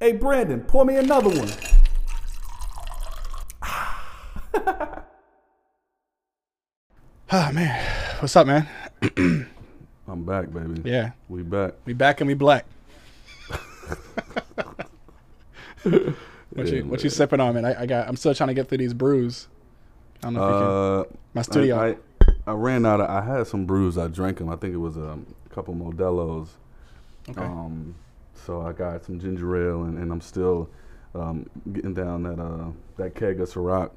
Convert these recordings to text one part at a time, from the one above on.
Hey, Brandon, pour me another one. Ah man, what's up, man? I'm back, baby. Yeah, We back. we back and we black. what Yeah, you what man. you sipping on, man? I, I got. I'm still trying to get through these brews. I don't know if you can. Uh, My studio. I, I, I ran out of. I had some brews. I drank them. I think it was um, a couple Modelo's. okay. Um, so I got some ginger ale, and, and I'm still um, getting down that uh, that keg of Ciroc.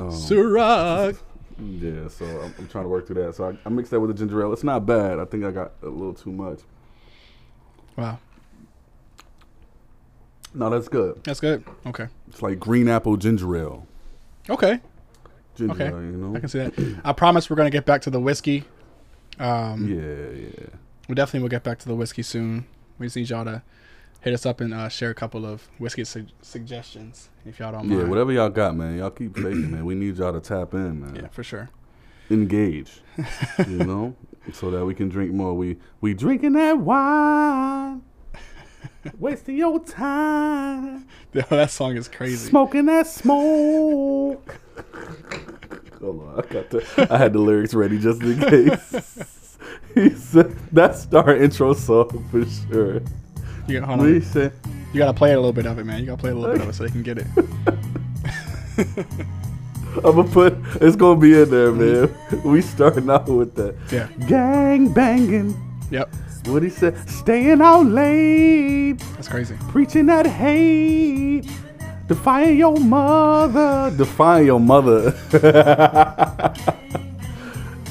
Um, Ciroc. Yeah, so I'm, I'm trying to work through that. So I, I mixed that with the ginger ale. It's not bad. I think I got a little too much. Wow, No, that's good. that's good. Okay. It's like green apple ginger ale. Okay. Ginger Okay. ale, you know. I can see that. I promise we're gonna get back to the whiskey. Um, Yeah, yeah. we definitely will get back to the whiskey soon. We just need y'all to hit us up and uh, share a couple of whiskey su- suggestions if y'all don't mind. Yeah, whatever y'all got, man. Y'all keep faking, man. We need y'all to tap in, man. Yeah, for sure. Engage. you know? So that we can drink more. We we drinking that wine. Wasting your time. that song is crazy. Smoking that smoke. Hold on, I got the I had the lyrics ready just in case. he said that's our intro song for sure. You, hold We said you gotta play a little bit of it, man. You gotta play a little bit of it so they can get it. I'm gonna put it's gonna be in there, mm-hmm. man. We starting out with that. Yeah. Gang banging. Yep. What he said, staying out late, That's crazy. preaching that hate, defying your mother, defying your mother,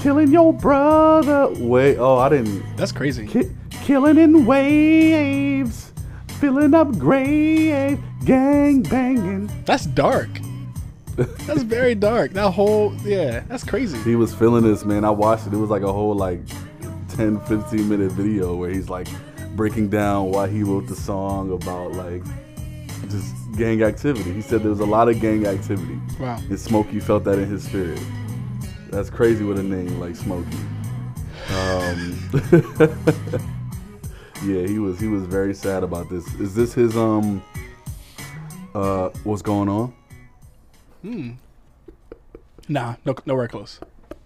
killing your brother. Wait, oh, I didn't. That's crazy. Ki- killing in waves, filling up graves, gang banging. That's dark. That's very dark. That whole yeah, that's crazy. He was feeling this, man. I watched it. It was like a whole like 10, 15 minute video where he's like breaking down why he wrote the song about like just gang activity. He said there was a lot of gang activity. Wow. And Smokey felt that in his spirit. That's crazy with a name like Smokey. Um, yeah, he was he was very sad about this. Is this his um uh what's going on? Hmm. Nah, no, nowhere close.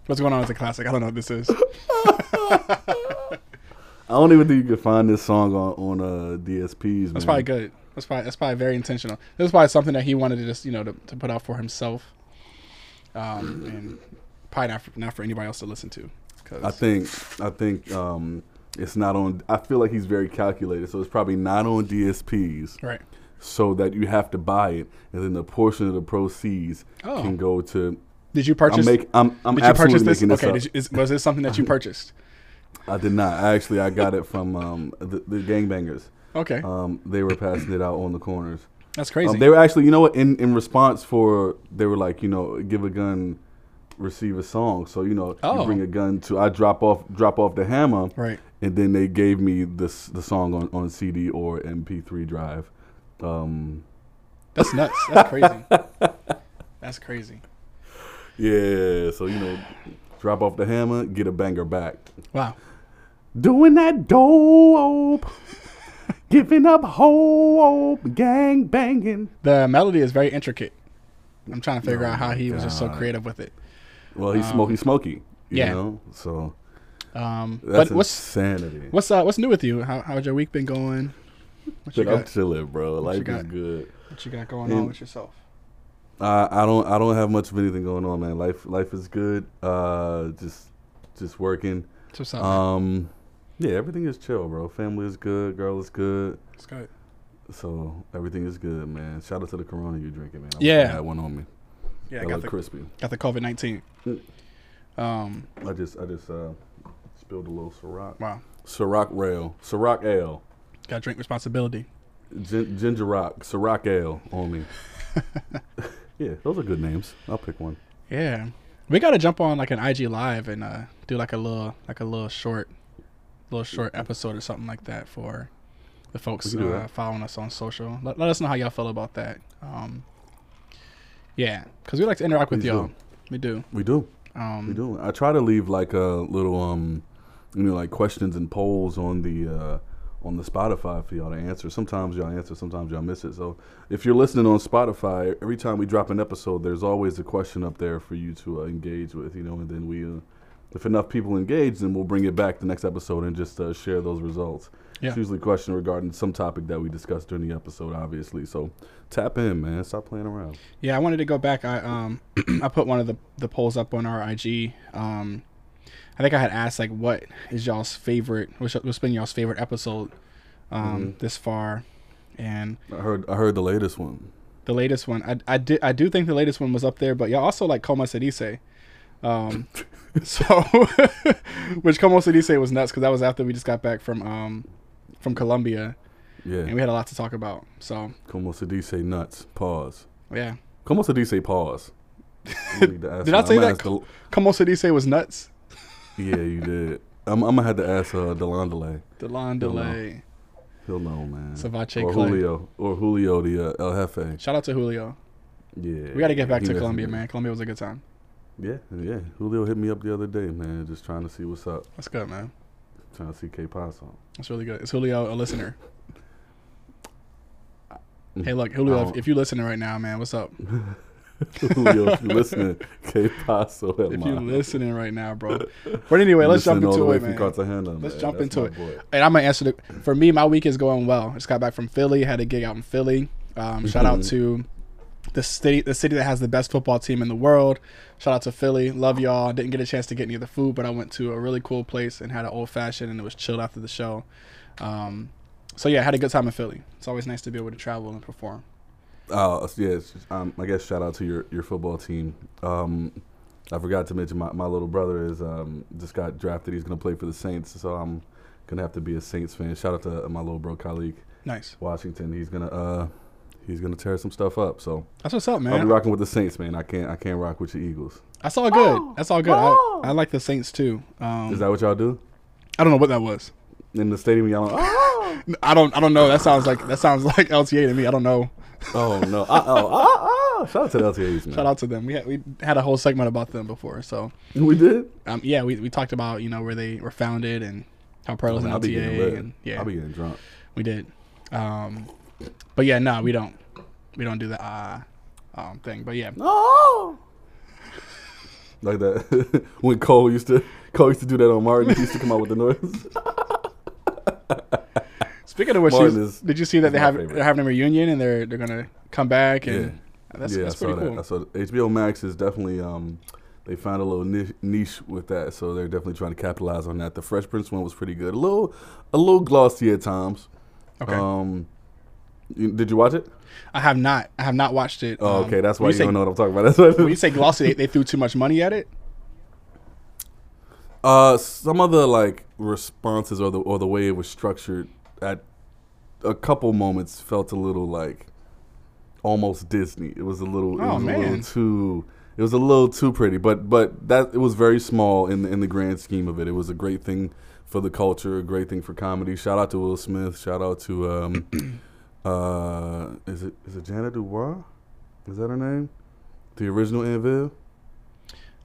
What's going on is a classic. I don't know what this is. I don't even think you could find this song on on uh DSPs. That's man. probably good. That's probably that's probably very intentional. This is probably something that he wanted to just you know to, to put out for himself, um, and probably not for, not for anybody else to listen to. 'cause- I think I think um it's not on. I feel like he's very calculated, so it's probably not on DSPs, right. so that you have to buy it, and then the portion of the proceeds Oh. can go to. Did you I'm purchase? make. I'm. I'm did you purchase this? making this Okay. you, is, was this something that you purchased? I did not. Actually, I got it from um the, the gangbangers. Okay, Um, they were passing it out on the corners. that's crazy. Um, they were actually, you know what? In in response for, they were like, you know, give a gun, receive a song. So you know, Oh. you bring a gun to. I drop off drop off the hammer, right. and then they gave me this the song on on CD or MP3 drive. Um, That's nuts. That's crazy. that's crazy. yeah, so you know, drop off the hammer, get a banger back. Wow. Doing that dope, giving up hope, gang banging. The melody is very intricate. I'm trying to figure out how he was just so creative with it. Well, he's smoky, smoky. You yeah. know, so Um, that's but what's insanity. what's uh, what's new with you? How how's your week been going? What you But I'm chilling, bro. you Life is good. What you got going on with yourself? I I don't I don't have much of anything going on, man. Life life is good. Uh, just just working. What's up? Um, yeah, everything is chill, bro. Family is good. Girl is good. It's good. So everything is good, man. Shout out to the Corona you drinking, man. I Yeah. had one on me. Yeah, I that got the crispy. got the COVID nineteen. Um, I just I just uh spilled a little Ciroc. wow. Ciroc rail. Ciroc ale. Got to drink responsibility. Gin- ginger rock. Ciroc ale on me. yeah, those are good names. I'll pick one. Yeah, we got to jump on like an IG live and uh, do like a little like a little short, little short episode or something like that for the folks We can do uh, following us on social. Let, let us know how y'all feel about that. Um, yeah, because we like to interact with Please y'all. do. We do. We do. Um, We do. I try to leave like a little um, you know, like questions and polls on the uh on the Spotify for y'all to answer. Sometimes y'all answer, sometimes y'all miss it. So if you're listening on Spotify, every time we drop an episode, there's always a question up there for you to uh, engage with, you know, and then we, uh, if enough people engage, then we'll bring it back the next episode and just uh, share those results. Yeah. It's usually a question regarding some topic that we discussed during the episode, obviously. So tap in, man. Stop playing around. Yeah, I wanted to go back. I um I put one of the the polls up on our IG. Um, I think I had asked like, what is y'all's favorite? What's, what's been y'all's favorite episode um this far? And I heard I heard the latest one. the latest one, I I did I do think the latest one was up there, but y'all also like Como Se Dice. Um, so which Como Dice was nuts because that was after we just got back from um from Colombia Yeah. and we had a lot to talk about. So Como se dice nuts. Pause. yeah, Como se dice pause. You need to ask Did I say that? Como Se Dice was nuts. yeah, you did. I'm, I'm gonna have to ask uh, Delon Delay. Delon He'll know. Delay. He'll know, man. Savache or Clay. Julio, or Julio, the uh, El Jefe. Shout out to Julio. Yeah, We got to get back to Colombia, man. Colombia was a good time. Yeah, yeah. Julio hit me up the other day, man, just trying to see what's up. That's good, man. Trying to see K Paso. That's really good. Is Julio a listener? Mm. Hey, look, Julio, if, if you're listening right now, man, what's up? Julio, if you're listening, K Paso. If you're listening right now, bro. But anyway, let's jump into it, man. Cartagena, Let's man. jump That's into it. boy. And I'm gonna answer the. For me, my week is going well. I just got back from Philly. Had a gig out in Philly. Um, shout out to the city, the city that has the best football team in the world. Shout out to Philly. Love y'all. Didn't get a chance to get any of the food, but I went to a really cool place and had an old fashioned, and it was chilled after the show. Um, so yeah, had a good time in Philly. It's always nice to be able to travel and perform. Uh, yeah, um, I guess shout out to your, your football team. Um, I forgot to mention my, my little brother is um, just got drafted. He's gonna play for the Saints, so I'm gonna have to be a Saints fan. Shout out to my little bro colleague Nice. Washington. He's gonna uh, he's gonna tear some stuff up. So That's what's up, man. I'll be rocking with the Saints, man. I can't I can't rock with the Eagles. That's all good. Oh, That's all good. oh. I, I like the Saints too. Um, Is that what y'all do I don't know what that was. in the stadium? Yelling, oh, I don't. I don't know. That sounds like that sounds like LTA to me. I don't know. oh no, uh, oh, oh, oh. Shout out to the LTAs, man. Shout out to them. We had, we had a whole segment about them before. So We did. um, yeah, we, we talked about you know where they were founded and how pro was an I'll be getting LTA and yeah, I'll be getting drunk. we did. Um, but yeah, no, we don't. We don't do the uh, um thing. But yeah, Oh. Like that when Cole used to Cole used to do that on Martin. He used to come out with the noise. speaking of which, Martin is- did you see that they have favorite. they're having a reunion and they're they're gonna come back yeah, and that's, yeah, that's I saw pretty that. cool. I saw that. HBO Max is definitely um they found a little niche, niche with that, so they're definitely trying to capitalize on that. The Fresh Prince one was pretty good, a little a little glossy at times. Okay, Um, you, did you watch it? I have not. I have not watched it. Oh, Um, okay, that's why you, say, don't know what I'm talking about. That's why. When you say glossy, they, they threw too much money at it. Uh, some of the like responses or the or the way it was structured at a couple moments felt a little like almost Disney. It was a little, it Oh, was a man. little too, it was a little too pretty. But but that it was very small in the, in the grand scheme of it. It was a great thing for the culture, a great thing for comedy. Shout out to Will Smith. Shout out to um, uh, is it is it Janet Dubois? Is that her name? The original Aunt Viv?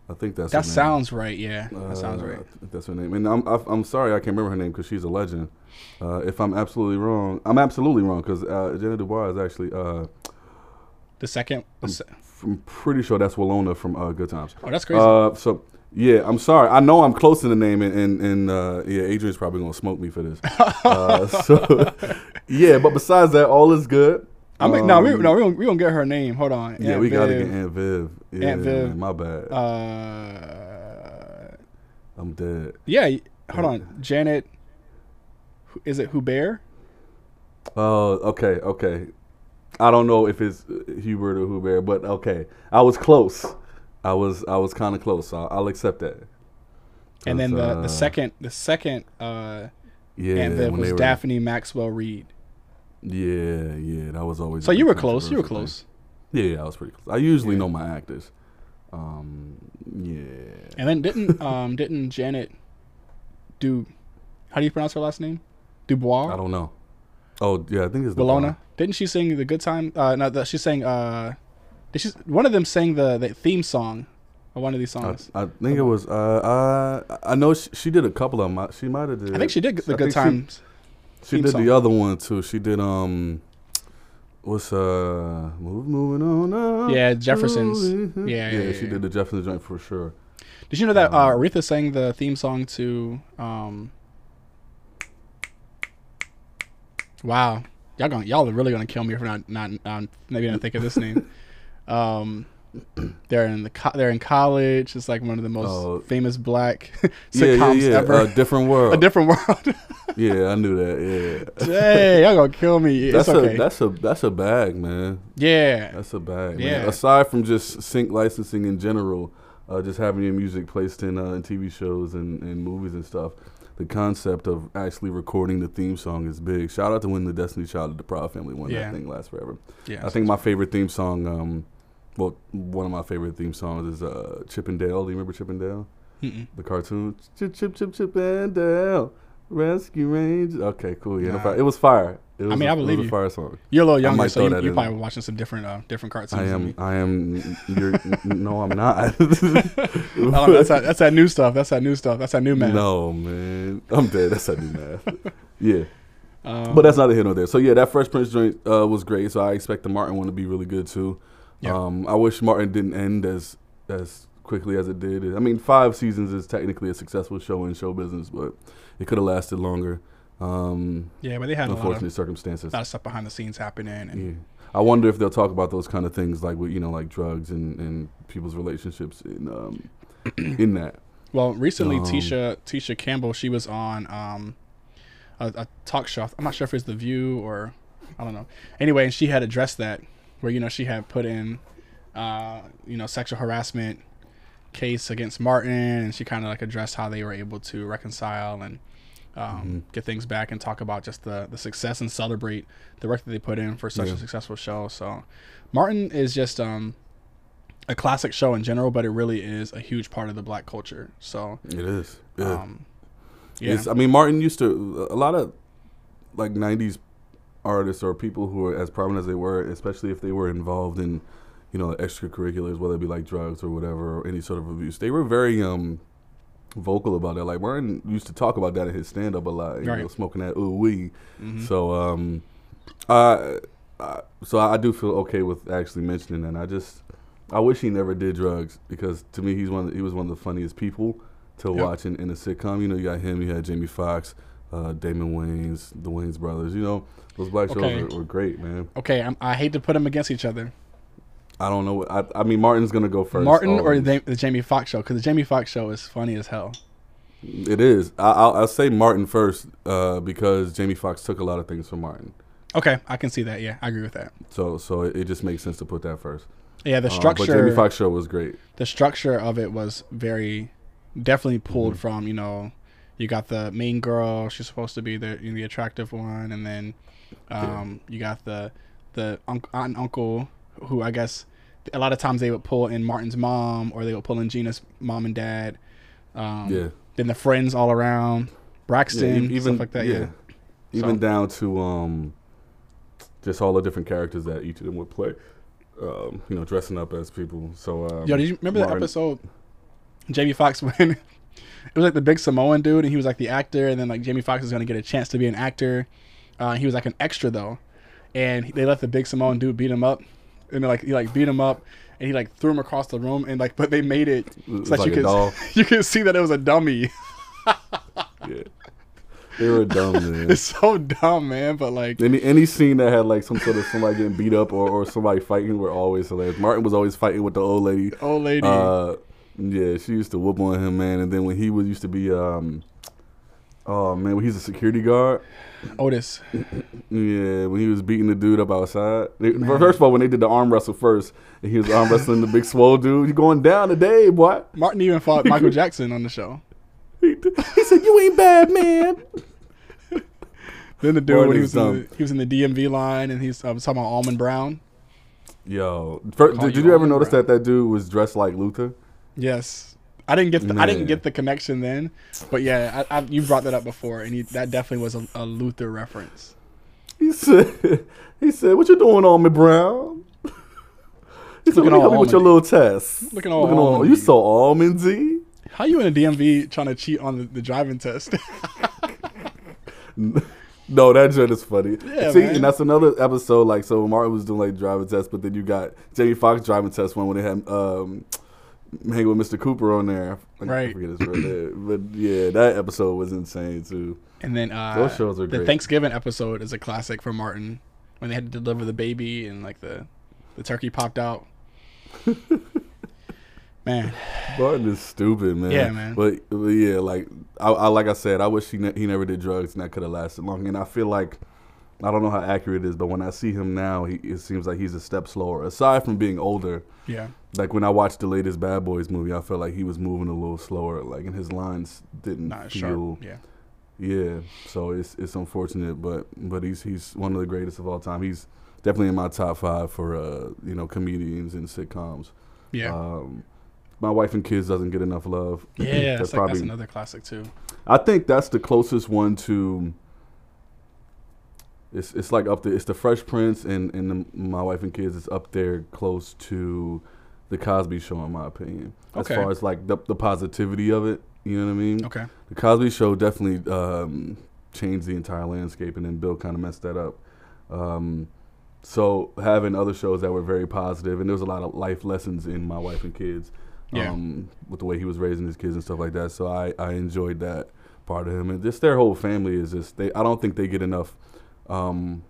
I think that's her That sounds right. Yeah, that sounds Uh, right. That's her name. And I'm I'm sorry I can't remember her name because she's a legend. Uh, if I'm absolutely wrong, I'm absolutely wrong because uh, Jenna Dubois is actually. Uh, The second. The se- I'm pretty sure that's Willona from uh, Good Times. oh, that's crazy. Uh, so yeah, I'm sorry. I know I'm close to the name, and and, and uh, yeah, Adrian's probably gonna smoke me for this. uh, so yeah, but besides that, all is good. I mean, no, we Um, no, we gonna, we gonna get her name. Hold on. Yeah, Aunt we gotta get Aunt Viv. Yeah, Aunt Viv. man, my bad. Uh, I'm dead. yeah. Hold on, Janet. Is it Hubert? Oh, okay, okay. I don't know if it's Hubert or Hubert, but okay. I was close. I was I was kind of close. So I'll, I'll accept that. And then the uh, the second the second uh, yeah, Viv was were- Daphne Maxwell Reid. Yeah, yeah, that was always. So you were close. You were close. thing. Yeah, I was pretty close. I usually Yeah. know my actors. Um, yeah. And then didn't um didn't Janet do? How do you pronounce her last name? Dubois. I don't know. Oh yeah, I think it's Bologna. Didn't she sing the good time? Uh, no, the, she sang. Uh, did she? One of them sang the, the theme song of one of these songs. I think it was. Uh, uh, I know she, she did a couple of them. I- She might have did. I think she did the I good think she- times. She did song. the other one too. She did um, what's uh, move, moving on up. Yeah, Jefferson's. Yeah, yeah, yeah. yeah, She yeah. did the Jefferson joint for sure. Did you know that uh, Um, Aretha sang the theme song to? Um, wow, y'all going y'all are really gonna kill me for not not um, maybe not think of this name. Um, they're in the co- they're in college. It's like one of the most Oh. famous black Yeah, yeah, sitcoms yeah. ever. A different world. a different world. yeah, I knew that. Yeah. hey, y'all gonna kill me. It's That's okay. a that's a that's a bag, man. yeah, That's a bag. Yeah. Man. Aside from just sync licensing in general, uh, just having your music placed in uh, in TV shows and, and movies and stuff, the concept of actually recording the theme song is big. Shout out to when the Destiny Child of the Proud Family one. Yeah. That thing lasts forever. yeah. I think my favorite theme song, um, well, one of my favorite theme songs is uh, Chip and Dale. Do you remember Chip and Dale? Mm-mm. The cartoon? Chip, Chip, Chip, Chip and Dale. Rescue Rangers. Okay, cool. Yeah, no Nah. fire. it was fire. It was I mean, a, I believe it was you. a fire song. You're a little younger, so you, that you're in. probably watching some different uh, different cartoons. I am. I am. You're. no, I'm not. Know, that's that, that's that new stuff. That's that new stuff. That's that new man. No, man. I'm dead. That's how new math. yeah, Um, but that's not a hit nor there. So yeah, that Fresh Prince joint uh, was great. So I expect the Martin one to be really good too. Yeah. Um, I wish Martin didn't end as as quickly as it did. I mean, five seasons is technically a successful show in show business, but it could have lasted longer. Um, yeah, but they had a lot unfortunate of, circumstances. lot of stuff behind the scenes happening. And Yeah. I wonder if they'll talk about those kind of things, like with you know, like drugs and, and people's relationships in um, in that. Well, recently Um, Tisha Tisha Campbell she was on um, a, a talk show. I'm not sure if it's The View or I don't know. Anyway, and she had addressed that where you know she had put in uh, you know sexual harassment case against Martin, and she kind of like addressed how they were able to reconcile and um, get things back and talk about just the the success and celebrate the work that they put in for such Yeah. a successful show. So Martin is just um, a classic show in general, but it really is a huge part of the black culture. So It is. Yeah. um, yeah, It's, I mean, Martin used to a lot of like '90s artists or people who were as prominent as they were, especially if they were involved in, you know, extracurriculars, whether it be like drugs or whatever, or any sort of abuse. They were very um vocal about that. Like Martin used to talk about that in his stand up a lot. You Right. know, smoking that ooh wee. Mhm. So um, I, I so I do feel okay with actually mentioning that. I just I wish he never did drugs because to me he's one he was one of the funniest people to Yep. watch in, in a sitcom. You know, you got him, you had Jamie Foxx, uh, Damon Wayans, the Wayans brothers. You know, those black shows Okay. were, were great, man. okay. I'm, I hate to put them against each other, I don't know. What, I I mean, Martin's gonna go first. Martin or the, the Jamie Foxx show, because the Jamie Foxx show is funny as hell. It is. I, I'll, I'll say Martin first uh, because Jamie Foxx took a lot of things from Martin. Okay, I can see that. Yeah, I agree with that. So so it, it just makes sense to put that first. Yeah, the Uh, structure. but Jamie Foxx show was great. the structure of it was very definitely pulled Mhm. from you know you got the main girl she's supposed to be the the attractive one and then um, you got the the aunt and uncle who i guess a lot of times they would pull in martin's mom or they would pull in gina's mom and dad um, yeah. then the friends all around braxton e- stuff like that yeah, Even So- down to um, just all the different characters that each of them would play. Um, you know, dressing up as people. So um, yo did you remember that Martin- episode jamie Foxx when it was like the big samoan dude and he was like the actor and then like jamie Foxx is going to get a chance to be an actor uh, he was like an extra though and they let the big samoan dude beat him up and like he like beat him up and he like threw him across the room and like but they made it so that like you could doll. you could see that it was a dummy yeah. They were dumb, man. it's so dumb man but like Any any scene that had like some sort of somebody getting beat up or, or somebody fighting were always hilarious. Martin was always fighting with the old lady. old lady Uh, yeah, she used to whoop on him, man. And then when he was used to be, um, oh man, when he's a security guard. otis Yeah, when he was beating the dude up outside. They, first of all, when they did the arm wrestle first, and he was arm wrestling the big swole dude, you going down today, boy. martin even fought michael jackson on the show He, he said, "You ain't bad, man." then the dude Martin when he was in the, he was in the dmv line and he's uh, was talking about almond brown Yo, fir- Call did, you did you ever notice Brown. that that dude was dressed like Luther? Yes, I didn't get the, I didn't get the connection then, but yeah, I, I, you brought that up before, and he, that definitely was a, a Luther reference. He said, "He said, what you doing, on me, Brown?" He said, Looking "Let me all help you with your little test." Looking all almondy. you so almondy. How you in a DMV trying to cheat on the, the driving test? No, that joint is funny. Yeah, See, man. and that's another episode. Like, so Martin was doing like driving tests, but then you got Jamie Foxx driving test one when they had um, hang with Mr. Cooper on there. I Right. forget his name, but yeah, that episode was insane too. And then uh, Those shows are the great. Thanksgiving episode is a classic for Martin when they had to deliver the baby and like the the turkey popped out. Man, Martin is stupid, man. Yeah, man. But, but yeah, like I, I like I said, I wish he ne- he never did drugs and that could have lasted long. And I feel like I don't know how accurate it is, but when I see him now, he it seems like he's a step slower. Aside from being older, yeah, like when I watched the latest Bad Boys movie, I felt like he was moving a little slower. Like and his lines didn't not feel. sharp. Yeah, Yeah, so it's it's unfortunate, but but he's he's one of the greatest of all time. He's definitely in my top five for uh you know comedians and sitcoms. yeah, Um, my wife and kids doesn't get enough love. yeah. that's like, that's another classic too. I think that's the closest one to. It's it's like up there. It's the Fresh Prince and and the, my wife and kids is up there close to the Cosby Show in my opinion. As Okay. far as like the the positivity of it, you know what I mean. Okay, The Cosby Show definitely um, changed the entire landscape, and then Bill kind of messed that up. Um, so having other shows that were very positive, and there was a lot of life lessons in my wife and kids, Yeah. um, with the way he was raising his kids and stuff like that. So I, I enjoyed that part of him, and just their whole family is just they. I don't think they get enough um,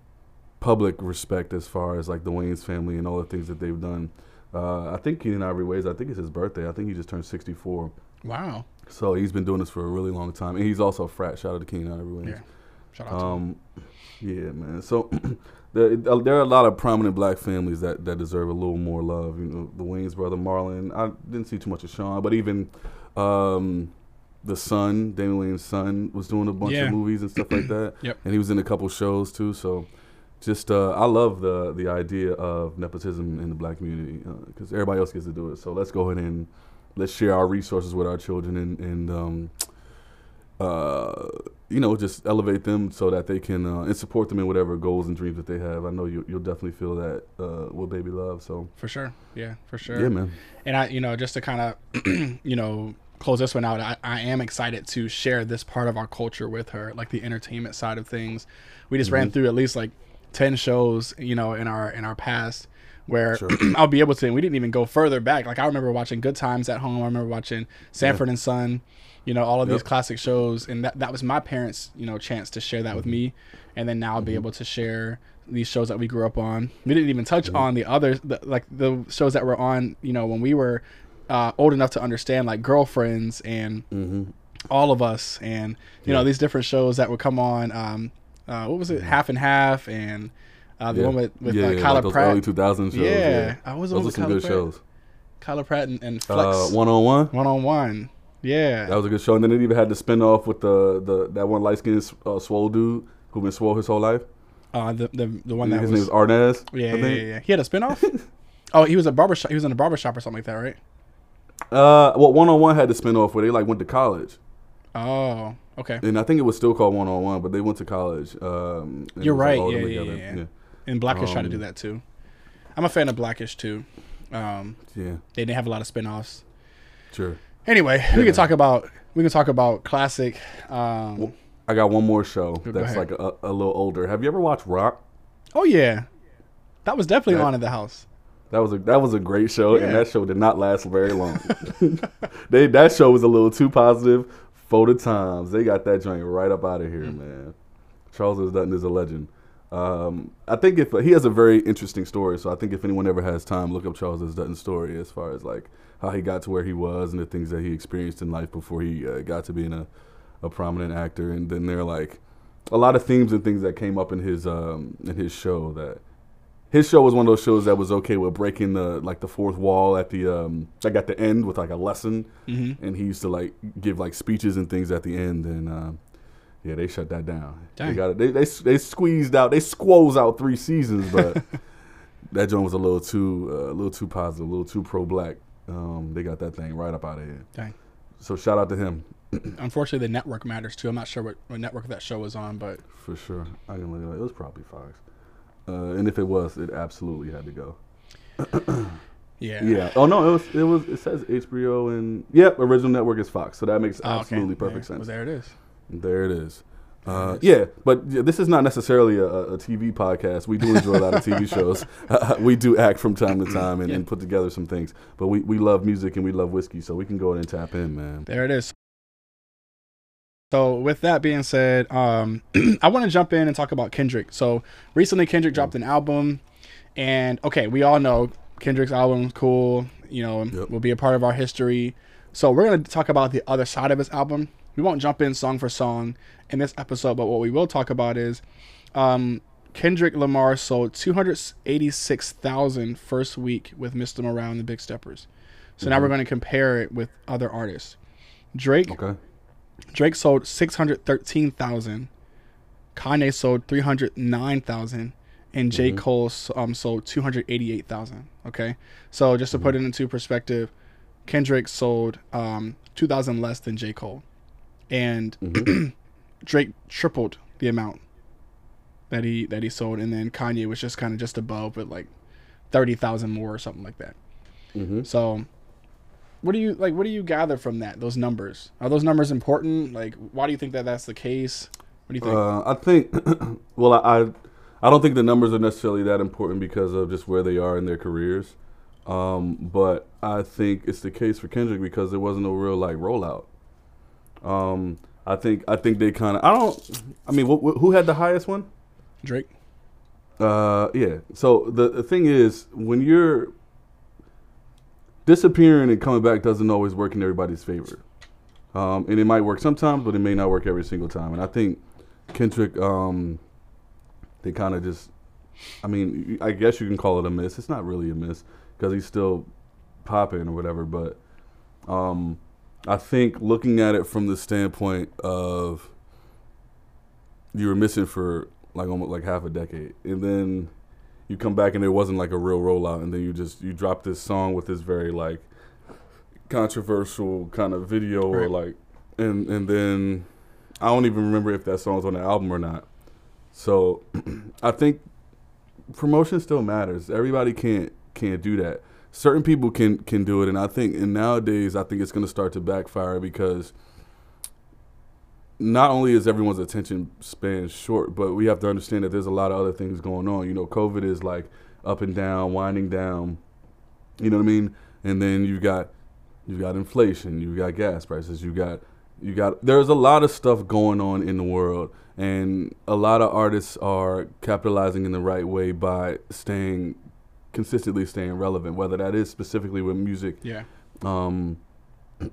public respect as far as like the Wayans family and all the things that they've done. Uh, I think Keenen Ivory Wayans. I think it's his birthday. I think he just turned sixty four. wow. So he's been doing this for a really long time, and he's also a frat. Shout out to Keenen Ivory Wayans. Yeah, shout out to him. Um, yeah, man. So there, there are a lot of prominent black families that, that deserve a little more love. You know, the Wayans brother Marlon. I didn't see too much of Sean, but even um, the son, Damon Wayans' son, was doing a bunch Yeah. of movies and stuff like that. Yep. And he was in a couple shows too. So just uh, I love the the idea of nepotism in the black community because everybody else gets to do it. So let's go ahead and let's share our resources with our children and and um, uh, you know just elevate them so that they can uh, and support them in whatever goals and dreams that they have. I know you you'll definitely feel that uh, with Baby Love. So for sure. Yeah, for sure. yeah, man. And I, you know, just to kind of, you know, close this one out, I, I am excited to share this part of our culture with her, like the entertainment side of things. We just Mm-hmm. ran through at least like ten shows, you know, in our in our past where Sure. I'll be able to. And we didn't even go further back. Like I remember watching Good Times at home. I remember watching Sanford and Son. You know, all of these classic shows, and that that was my parents' you know chance to share that with me, and then now I'll be Mm-hmm. able to share these shows that we grew up on. We didn't even touch Mm-hmm. on the others, the, like the shows that were on, you know, when we were uh, old enough to understand, like Girlfriends and hmm All of Us, and you know these different shows that would come on. Um, uh, what was it, Half and Half, and uh, the yeah. one with with yeah, uh, yeah, Kyla like those Pratt. early 2000 shows. yeah, Yeah, I was those are some Kyla good Pratt. shows. Kyla Pratt and, and Flex Uh, one on one. one on one. Yeah, That was a good show, and then it even had the spin off with the, the that one light skinned uh, swole dude who been swole his whole life. uh, the the the one that His was name is Arnaz. yeah, I yeah, think. yeah, yeah. He had a spinoff. oh, he was a barbershop. He was in a barbershop or something like that, right? Uh, well, one on one had the spin off where they like went to college, Oh, okay. and I think it was still called one on one, but they went to college. Um, You're was, like, right, yeah, yeah, yeah. And Blackish tried to do Um, that too. I'm a fan of Blackish too. Um, yeah, yeah, they didn't have a lot of spin-offs. sure. Anyway, we can talk about we can talk about classic. Um, Well, I got one more show that's like a, a little older. Have you ever watched Roc? oh yeah, that was definitely That- on in the house. That was a that was a great show, Yeah. and that show did not last very long. they that show was a little too positive for the times. They got that joint right up out of here, Mm. man. Charles S. Dutton is a legend. Um, I think if he has a very interesting story, so I think if anyone ever has time, look up Charles S. Dutton's story as far as like how he got to where he was and the things that he experienced in life before he uh, got to being a, a prominent actor. And then there are like a lot of themes and things that came up in his um, in his show that his show was one of those shows that was okay with breaking the like the fourth wall at the um like at the end with like a lesson. Mm-hmm. and he used to like give like speeches and things at the end and um yeah they shut that down. Dang. they got it. They, they they squeezed out they squoze out three seasons but that joint was a little too uh, a little too positive a little too pro black um they got that thing right up out of here. Dang. so shout out to him. Unfortunately, the network matters too. I'm not sure what, what network that show was on, but for sure. I can look at it. It was probably fox uh, and if it was it absolutely had to go yeah, Yeah. Oh no, it was it was it says HBO and yep, original network is Fox, so that makes Oh, okay. absolutely perfect There- sense. Well, there it is. There it is. Uh, yeah, but yeah, this is not necessarily a, a TV podcast. We do enjoy a lot of TV shows. Uh, we do act from time to time and, and put together some things. But we, we love music and we love whiskey, so we can go ahead and tap in, man. There it is. So with that being said, um, I want to jump in and talk about Kendrick. So recently, Kendrick dropped an album, and okay, we all know Kendrick's album cool. You know, Yep. will be a part of our history. So we're gonna talk about the other side of his album. We won't jump in song for song in this episode, but what we will talk about is um, Kendrick Lamar sold 286,000 first week with Mr. Morale and the Big Steppers. So now we're going to compare it with other artists. Drake Okay. Drake sold 613,000. Kanye sold 309,000 and J. Mhm. Cole um, sold 288,000. Okay. So just to put it into perspective, Kendrick sold um, 2,000 less than J. Cole. And Mhm. Drake tripled the amount that he that he sold and then Kanye was just kind of just above but like 30,000 more or something like that. hmm So, what do you like? What do you gather from that? Those numbers are those numbers important? Like, why do you think that that's the case? What do you think? Uh, I think, well, I, I don't think the numbers are necessarily that important because of just where they are in their careers. Um, but I think it's the case for Kendrick because there wasn't no real like rollout. Um, I think I think they kind of I don't I mean wh- wh- who had the highest one? Drake. Uh, yeah. So the, the thing is, when you're disappearing and coming back, doesn't always work in everybody's favor. Um, and it might work sometimes, but it may not work every single time. And I think Kendrick, um, they kind of just, I mean, I guess you can call it a miss. It's not really a miss because he's still popping or whatever. But um, I think looking at it from the standpoint of you were missing for like almost like half a decade, and then you come back and it wasn't like a real rollout, and then you just you drop this song with this very like controversial kind of video or like, and and then I don't even remember if that song's on the album or not. So I think promotion still matters. Everybody can't can't do that. Certain people can can do it, and I think and nowadays I think it's going to start to backfire because not only is everyone's attention span short, but we have to understand that there's a lot of other things going on. You know, COVID is like up and down, winding down. You know what I mean? And then you got you got inflation, you got gas prices, you got you got there's a lot of stuff going on in the world and a lot of artists are capitalizing in the right way by staying consistently staying relevant, whether that is specifically with music Yeah. um,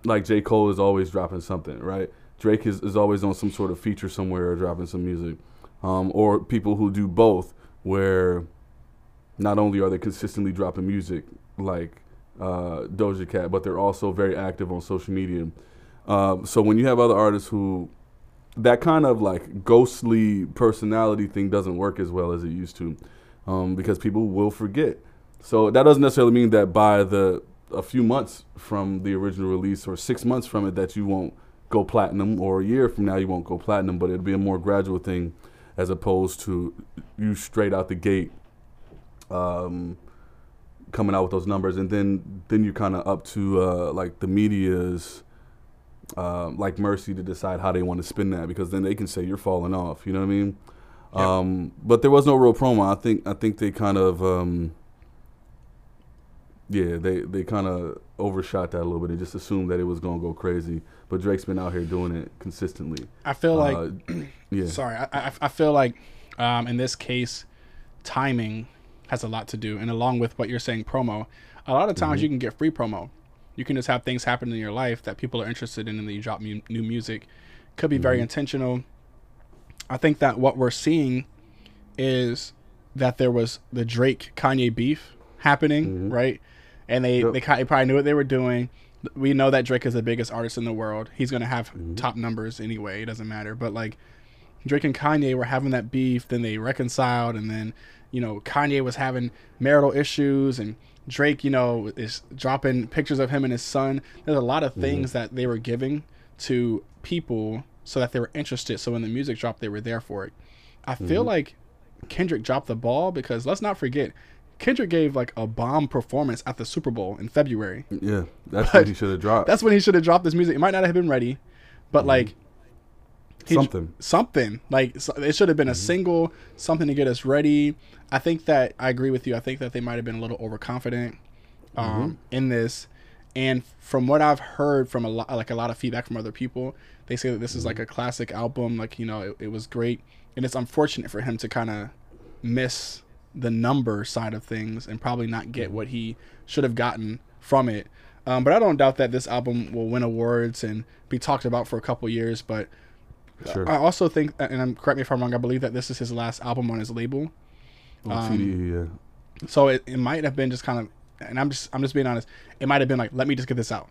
like J. Cole is always dropping something, right? Drake is, is always on some sort of feature somewhere or dropping some music. Um, or people who do both, where not only are they consistently dropping music like uh, Doja Cat, but they're also very active on social media. Um, so when you have other artists who that kind of like ghostly personality thing doesn't work as well as it used to, um, because people will forget. So that doesn't necessarily mean that by the a few months from the original release or six months from it that you won't go platinum, or a year from now you won't go platinum. But it'll be a more gradual thing, as opposed to you straight out the gate, um, coming out with those numbers, and then then you're kind of up to uh, like the media's. Um, like Mercy to decide how they want to spin that because then they can say you're falling off. You know what I mean? Yep. Um, but there was no real promo. I think I think they kind of um, yeah they they kind of overshot that a little bit. They just assumed that it was gonna go crazy. But Drake's been out here doing it consistently. I feel like. Uh, yeah, Sorry, I, I, I feel like um, in this case, timing has a lot to do, and along with what you're saying, promo. A lot of times Mm-hmm. you can get free promo. You can just have things happen in your life that people are interested in, and then you drop mu- new music. Could be Mm-hmm. very intentional. I think that what we're seeing is that there was the Drake Kanye beef happening, Mhm. right? And they Yep. they, they probably knew what they were doing. We know that Drake is the biggest artist in the world. He's gonna have Mm-hmm. top numbers anyway. It doesn't matter. But like Drake and Kanye were having that beef, then they reconciled, and then you know Kanye was having marital issues, and Drake, you know, is dropping pictures of him and his son. There's a lot of things that they were giving to people so that they were interested. So when the music dropped, they were there for it. I feel like Kendrick dropped the ball because let's not forget, Kendrick gave like a bomb performance at the Super Bowl in February. yeah, that's But what he should have dropped. That's when he should have dropped this music. It might not have been ready, but mm-hmm. like He- Something. something. Like so- it should have been a mm-hmm. single something to get us ready. I think that i agree with you. I think that they might have been a little overconfident um, mm-hmm. in this. And from what i've heard from a lot like a lot of feedback from other people they say that this is like a classic album. Like you know it, it was great. And it's unfortunate for him to kind of miss the number side of things and probably not get what he should have gotten from it um, but i don't doubt that this album will win awards and be talked about for a couple years but Sure. I also think, and I'm correct me if I'm wrong. I believe that this is his last album on his label, um, TDE, yeah. so it, it might have been just kind of, and I'm just I'm just being honest. It might have been like, let me just get this out,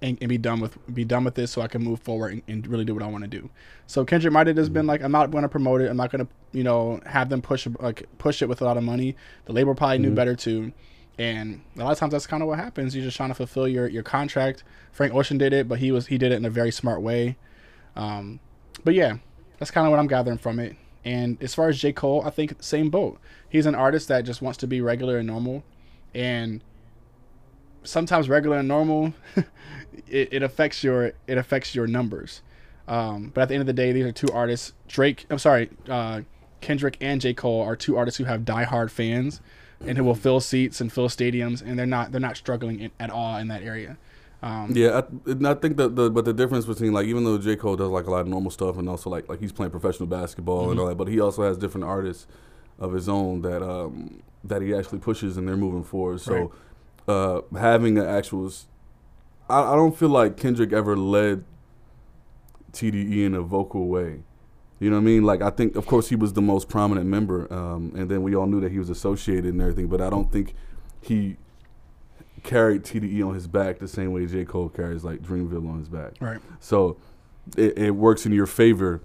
and, and be done with be done with this, so I can move forward and, and really do what I want to do. So Kendrick might have just been like, I'm not going to promote it. I'm not going to you know have them push like push it with a lot of money. The label probably knew better too. And a lot of times that's kind of what happens. You're just trying to fulfill your, your contract. Frank Ocean did it, but he was he did it in a very smart way. Um, but yeah, that's kind of what I'm gathering from it. And as far as J. Cole, I think same boat. He's an artist that just wants to be regular and normal. And sometimes regular and normal, it, it affects your it affects your numbers. Um, but at the end of the day, these are two artists. Drake, I'm sorry, uh, Kendrick and J. Cole are two artists who have diehard fans and who will fill seats and fill stadiums, and they're not they're not struggling in, at all in that area. Um, Yeah, I, I think that the but the difference between like even though J Cole does like a lot of normal stuff and also like like he's playing professional basketball Mm-hmm. and all that, but he also has different artists of his own that um that he actually pushes and they're moving forward. So uh having an actual, I don't feel like Kendrick ever led TDE in a vocal way. You know what I mean? Like I think, of course, he was the most prominent member, um, and then we all knew that he was associated and everything. But I don't think he carried TDE on his back the same way J Cole carries like Dreamville on his back. Right. So it, it works in your favor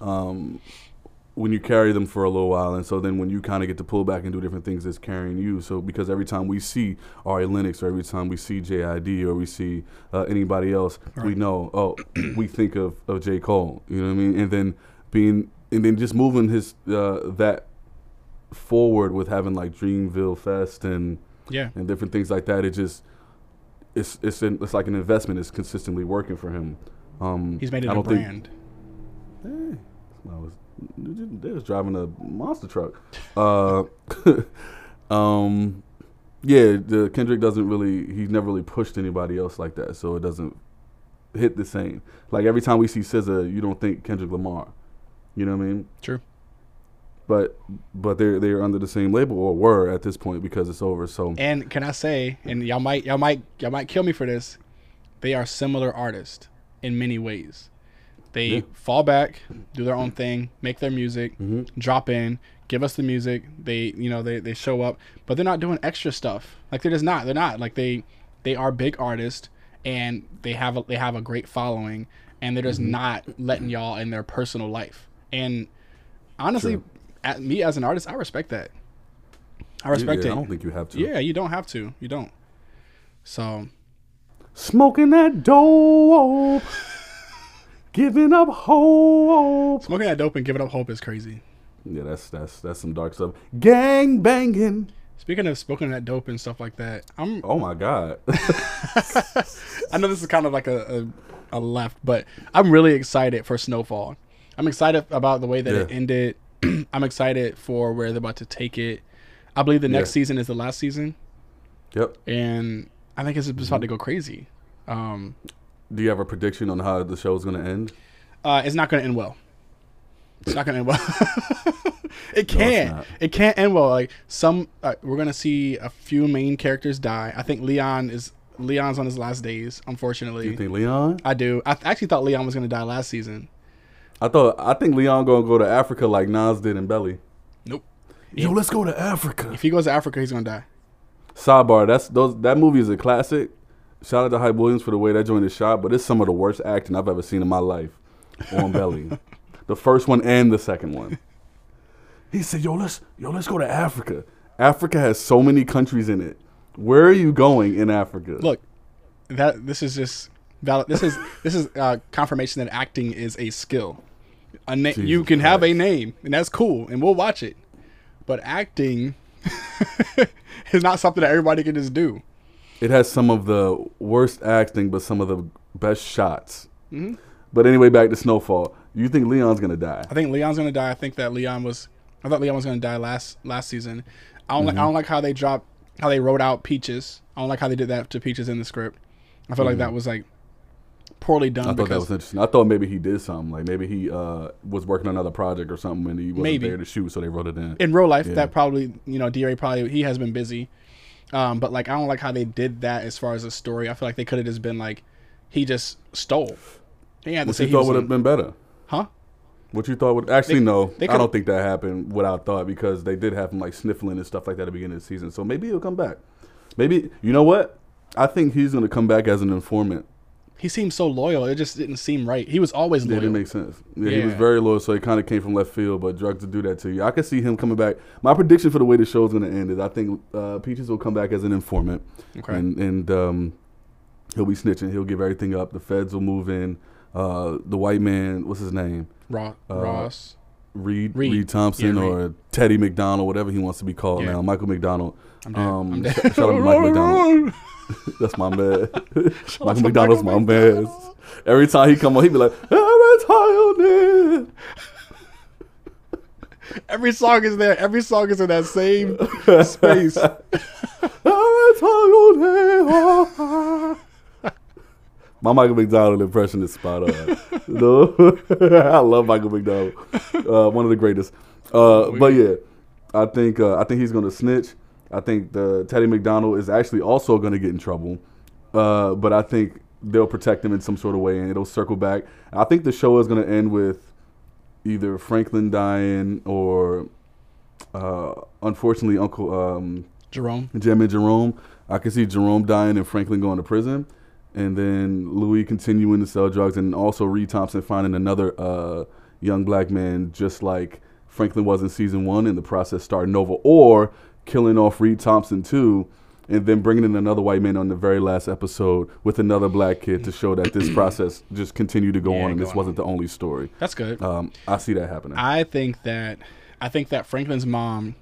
um, when you carry them for a little while, and so then when you kind of get to pull back and do different things, it's carrying you. So because every time we see Ari Lennox, or every time we see JID, or we see uh, anybody else, we know oh we think of, of J Cole. You know what I mean? And then being and then just moving his uh, that forward with having like Dreamville Fest and Yeah. and different things like that. It just it's it's an, it's like an investment. It's consistently working for him. Um, He's made it I a don't think- brand. I was they was driving a monster truck. Uh, um, yeah, the Kendrick doesn't really. He's never really pushed anybody else like that, so it doesn't hit the same. Like every time we see SZA, you don't think Kendrick Lamar. You know what I mean? True. But but they're they're under the same label or were at this point because it's over. So And can I say, and y'all might y'all might y'all might kill me for this, they are similar artists in many ways. They Yeah. fall back, do their own thing, make their music, Mhm. drop in, give us the music. They you know they, they show up, but they're not doing extra stuff. Like they're just not. They're not like they they are big artists and they have a, they have a great following and they're just not letting y'all in their personal life. And honestly, at me as an artist, I respect that. I respect yeah, it. I don't think you have to. Yeah, you don't have to. You don't. So Smoking that dope, giving up hope. smoking that dope and giving up hope is crazy. Yeah, that's that's that's some dark stuff. Gang banging. Speaking of smoking that dope and stuff like that, I'm. Oh my god. I know this is kind of like a, a, a left, but I'm really excited for Snowfall. I'm excited about the way that it ended. I'm excited for where they're about to take it. I believe the next Yeah. season is the last season, yep. and I think it's just about to go crazy. Um, Do you have a prediction on how the show's gonna end? uh, it's not going to end well. It's not going to end well. it can't. not. it can't end well. Like some, uh, we're going to see a few main characters die. I think Leon is Leon's on his last days. Unfortunately, You think Leon? I do. I th- actually thought Leon was going to die last season. I thought I think Leon gonna go to Africa like Nas did in Belly. Nope. Yo, let's go to Africa. If he goes to Africa, he's going to die. Sidebar, that's those that movie is a classic. Shout out to Hype Williams for the way that joint is shot, but it's some of the worst acting I've ever seen in my life on Belly. the first one and the second one. He said, "Yo, let's yo, let's go to Africa. Africa has so many countries in it. Where are you going in Africa?" Look, that this is just valid. This is this is uh, confirmation that acting is a skill. A na- you can have a name, and that's cool, and we'll watch it. But acting is not something that everybody can just do. It has some of the worst acting, but some of the best shots. Mm-hmm. But anyway, back to Snowfall. You think Leon's gonna die? I think Leon's gonna die. I think that Leon was. I thought Leon was gonna die last last season. I don't like. I don't like how they dropped how they wrote out Peaches. I don't like how they did that to Peaches in the script. I feel like that was like poorly done. I thought that was interesting. I thought maybe he did something. Like maybe he uh, was working on another project or something and he wasn't Maybe. there to shoot, so they wrote it in. in real life, Yeah. that probably you know D.A. probably he has been busy. Um, but like I don't like how they did that as far as a story. I feel like they could have just been like he just stole. He had to what you thought would have been better? huh? What you thought would actually They- no? they I don't think that happened without thought because they did have him like sniffling and stuff like that at the beginning of the season. So maybe he'll come back. Maybe you know what? I think he's gonna come back as an informant. He seemed so loyal. It just didn't seem right. He was always loyal. Yeah, loyal. it makes sense. Yeah, he was very loyal, so he kind of came from left field. But drugs to do that to you, I could see him coming back. My prediction for the way the show's going to end is I think uh, Peaches will come back as an informant, Okay. and and um, he'll be snitching. He'll give everything up. The feds will move in. Uh, the white man, what's his name? Ross. Uh, Ross. Reed, Reed. Reed, Thompson Yeah, or Teddy McDonald, whatever he wants to be called Yeah. now. Michael McDonald. I'm dead. Um, I'm dead. sh- shout out to Michael McDonald. That's my man. Michael McDonald's my man. Every time he come on, he be like, "Every time Every song is there. Every song is in that same space. My Michael McDonald impression is spot on. no, I love Michael McDonald, uh, one of the greatest. Uh, but yeah, I think uh, I think he's gonna snitch. I think the Teddy McDonald is actually also gonna get in trouble, uh, but I think they'll protect him in some sort of way, and it'll circle back. I think the show is gonna end with either Franklin dying or, uh, unfortunately, Uncle um, Jerome. Jim and Jerome. I can see Jerome dying and Franklin going to prison, and then Louis continuing to sell drugs, and also Reed Thompson finding another uh, young black man just like Franklin was in season one, in the process starting over, or killing off Reed Thompson too, and then bringing in another white man on the very last episode with another black kid to show that this process just continued to go Yeah, on, and this wasn't the only story. That's good. Um, I see that happening. I think that I think that Franklin's mom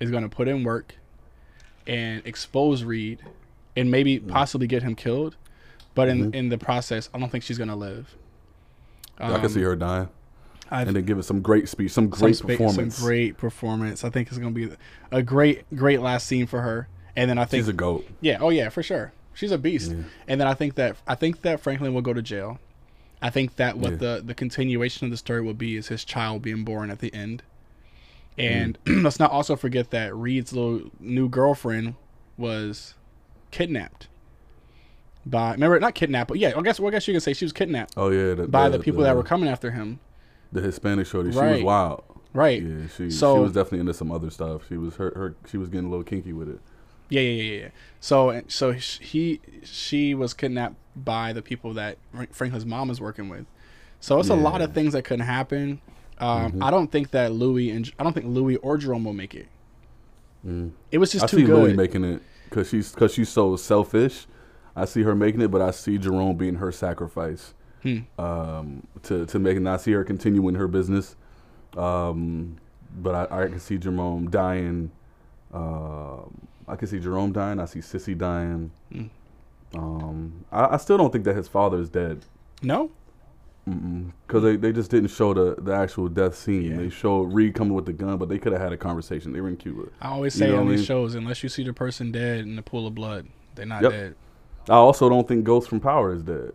is going to put in work and expose Reed and maybe Mm. possibly get him killed. But in Mm-hmm. in the process, I don't think she's going to live. I can see her dying, I've, and then giving some great speech, some some great spa- performance. Some great performance. I think it's going to be a great great last scene for her. And then I think She's a goat. Yeah, oh yeah, for sure. She's a beast. Yeah. And then I think that I think that Franklin will go to jail. I think that what Yeah. the the continuation of the story will be is his child being born at the end. Mm. And let's not also forget that Reed's little new girlfriend was kidnapped by remember not kidnapped, but yeah, I guess well, I guess you can say she was kidnapped Oh yeah, the, by the, people that were coming after him. The Hispanic shorty. She was wild. Right. Yeah, she So- she was definitely into some other stuff. She was her, her she was getting a little kinky with it. Yeah, yeah, yeah, yeah. So, so he, she was kidnapped by the people that Fra- Franklin's mom is working with. So it's a lot of things that could happen. Um, Mhm. I don't think that Louis and I don't think Louis or Jerome will make it. It was just I too see good. Louis making it because she's because she's so selfish. I see her making it, but I see Jerome being her sacrifice Hmm. um, to to make it. And I see her continuing her business, um, but I, I can see Jerome dying. Um I can see Jerome dying. I see Cissy dying. Hmm. Um, I, I still don't think that his father is dead. no, Because they, they just didn't show the, the actual death scene. Yeah. They showed Reed coming with the gun, but they could have had a conversation. They were in Cuba. I always You say know on these mean? shows, unless you see the person dead in the pool of blood, they're not Yep. dead. I also don't think Ghost from Power is dead.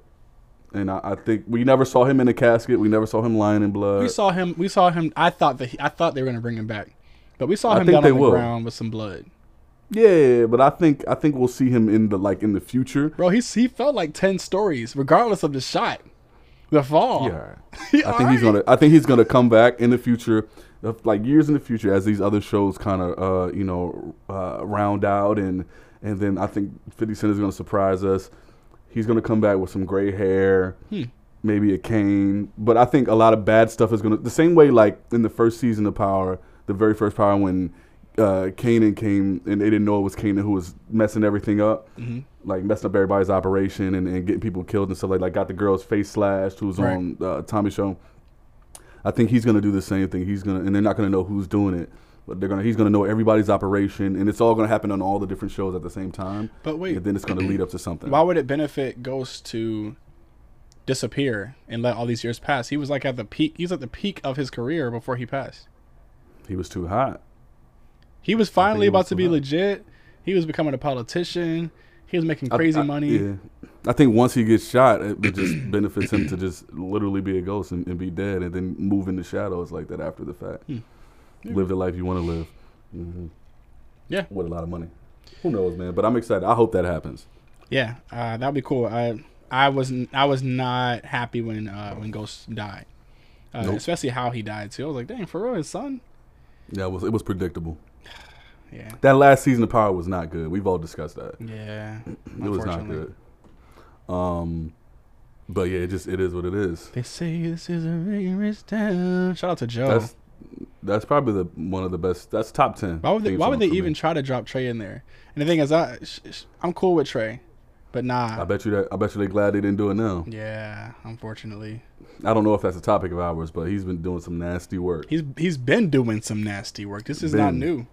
And I, I think we never saw him in a casket. We never saw him lying in blood. we saw him. We saw him. I thought that he, I thought they were gonna bring him back, but we saw him down on the will. ground with some blood. yeah, but I think I think we'll see him in the like in the future. Bro, he he felt like ten stories, regardless of the shot, the fall. Yeah, I think he's gonna. I think he's gonna come back in the future, like years in the future, as these other shows kind of, uh, you know, uh, round out, and and then I think Fifty Cent is gonna surprise us. He's gonna come back with some gray hair, Hmm. maybe a cane, but I think a lot of bad stuff is gonna. The same way, like in the first season of Power, the very first Power, when uh, Kanan came and they didn't know it was Kanan who was messing everything up hmm like messing up everybody's operation and, and getting people killed and stuff like like got the girl's face slashed who was Right. on uh, Tommy show. I think he's gonna do the same thing. He's gonna and they're not gonna know who's doing it, but they're gonna he's gonna know everybody's operation and it's all gonna happen on all the different shows at the same time. But wait, and then it's gonna lead up to something. why would it benefit Ghost to disappear and let all these years pass. He was like at the peak. He was at the peak of his career before he passed. He was too hot. He was finally he about was to be hot. legit. He was becoming a politician. He was making crazy I- money. Yeah. I think once he gets shot, it, it just benefits him to just literally be a ghost and, and be dead, and then move in the shadows like that after the fact. Hmm. Yeah. Live the life you want to live. hmm Yeah. with a lot of money. Who knows, man? But I'm excited. I hope that happens. Yeah, uh, that'd be cool. I I was I was not happy when uh, when Ghost died, uh, Nope. especially how he died too. I was like, dang, for real, his son. Yeah, it was it was predictable. Yeah, That last season of Power was not good. We've all discussed that. yeah. It was not good. Um, but yeah, it just it is what it is. They say this is a very rich town. Shout out to Joe. That's that's probably the one of the best. That's top ten. why would they, why would they me. even try to drop Trey in there? And the thing is, I sh- sh- I'm cool with Trey, but nah. I bet you that. I bet you they're glad they didn't do it now. Yeah, unfortunately, I don't know if that's a topic of ours, but he's been doing some nasty work. he's he's been doing some nasty work. This is not new.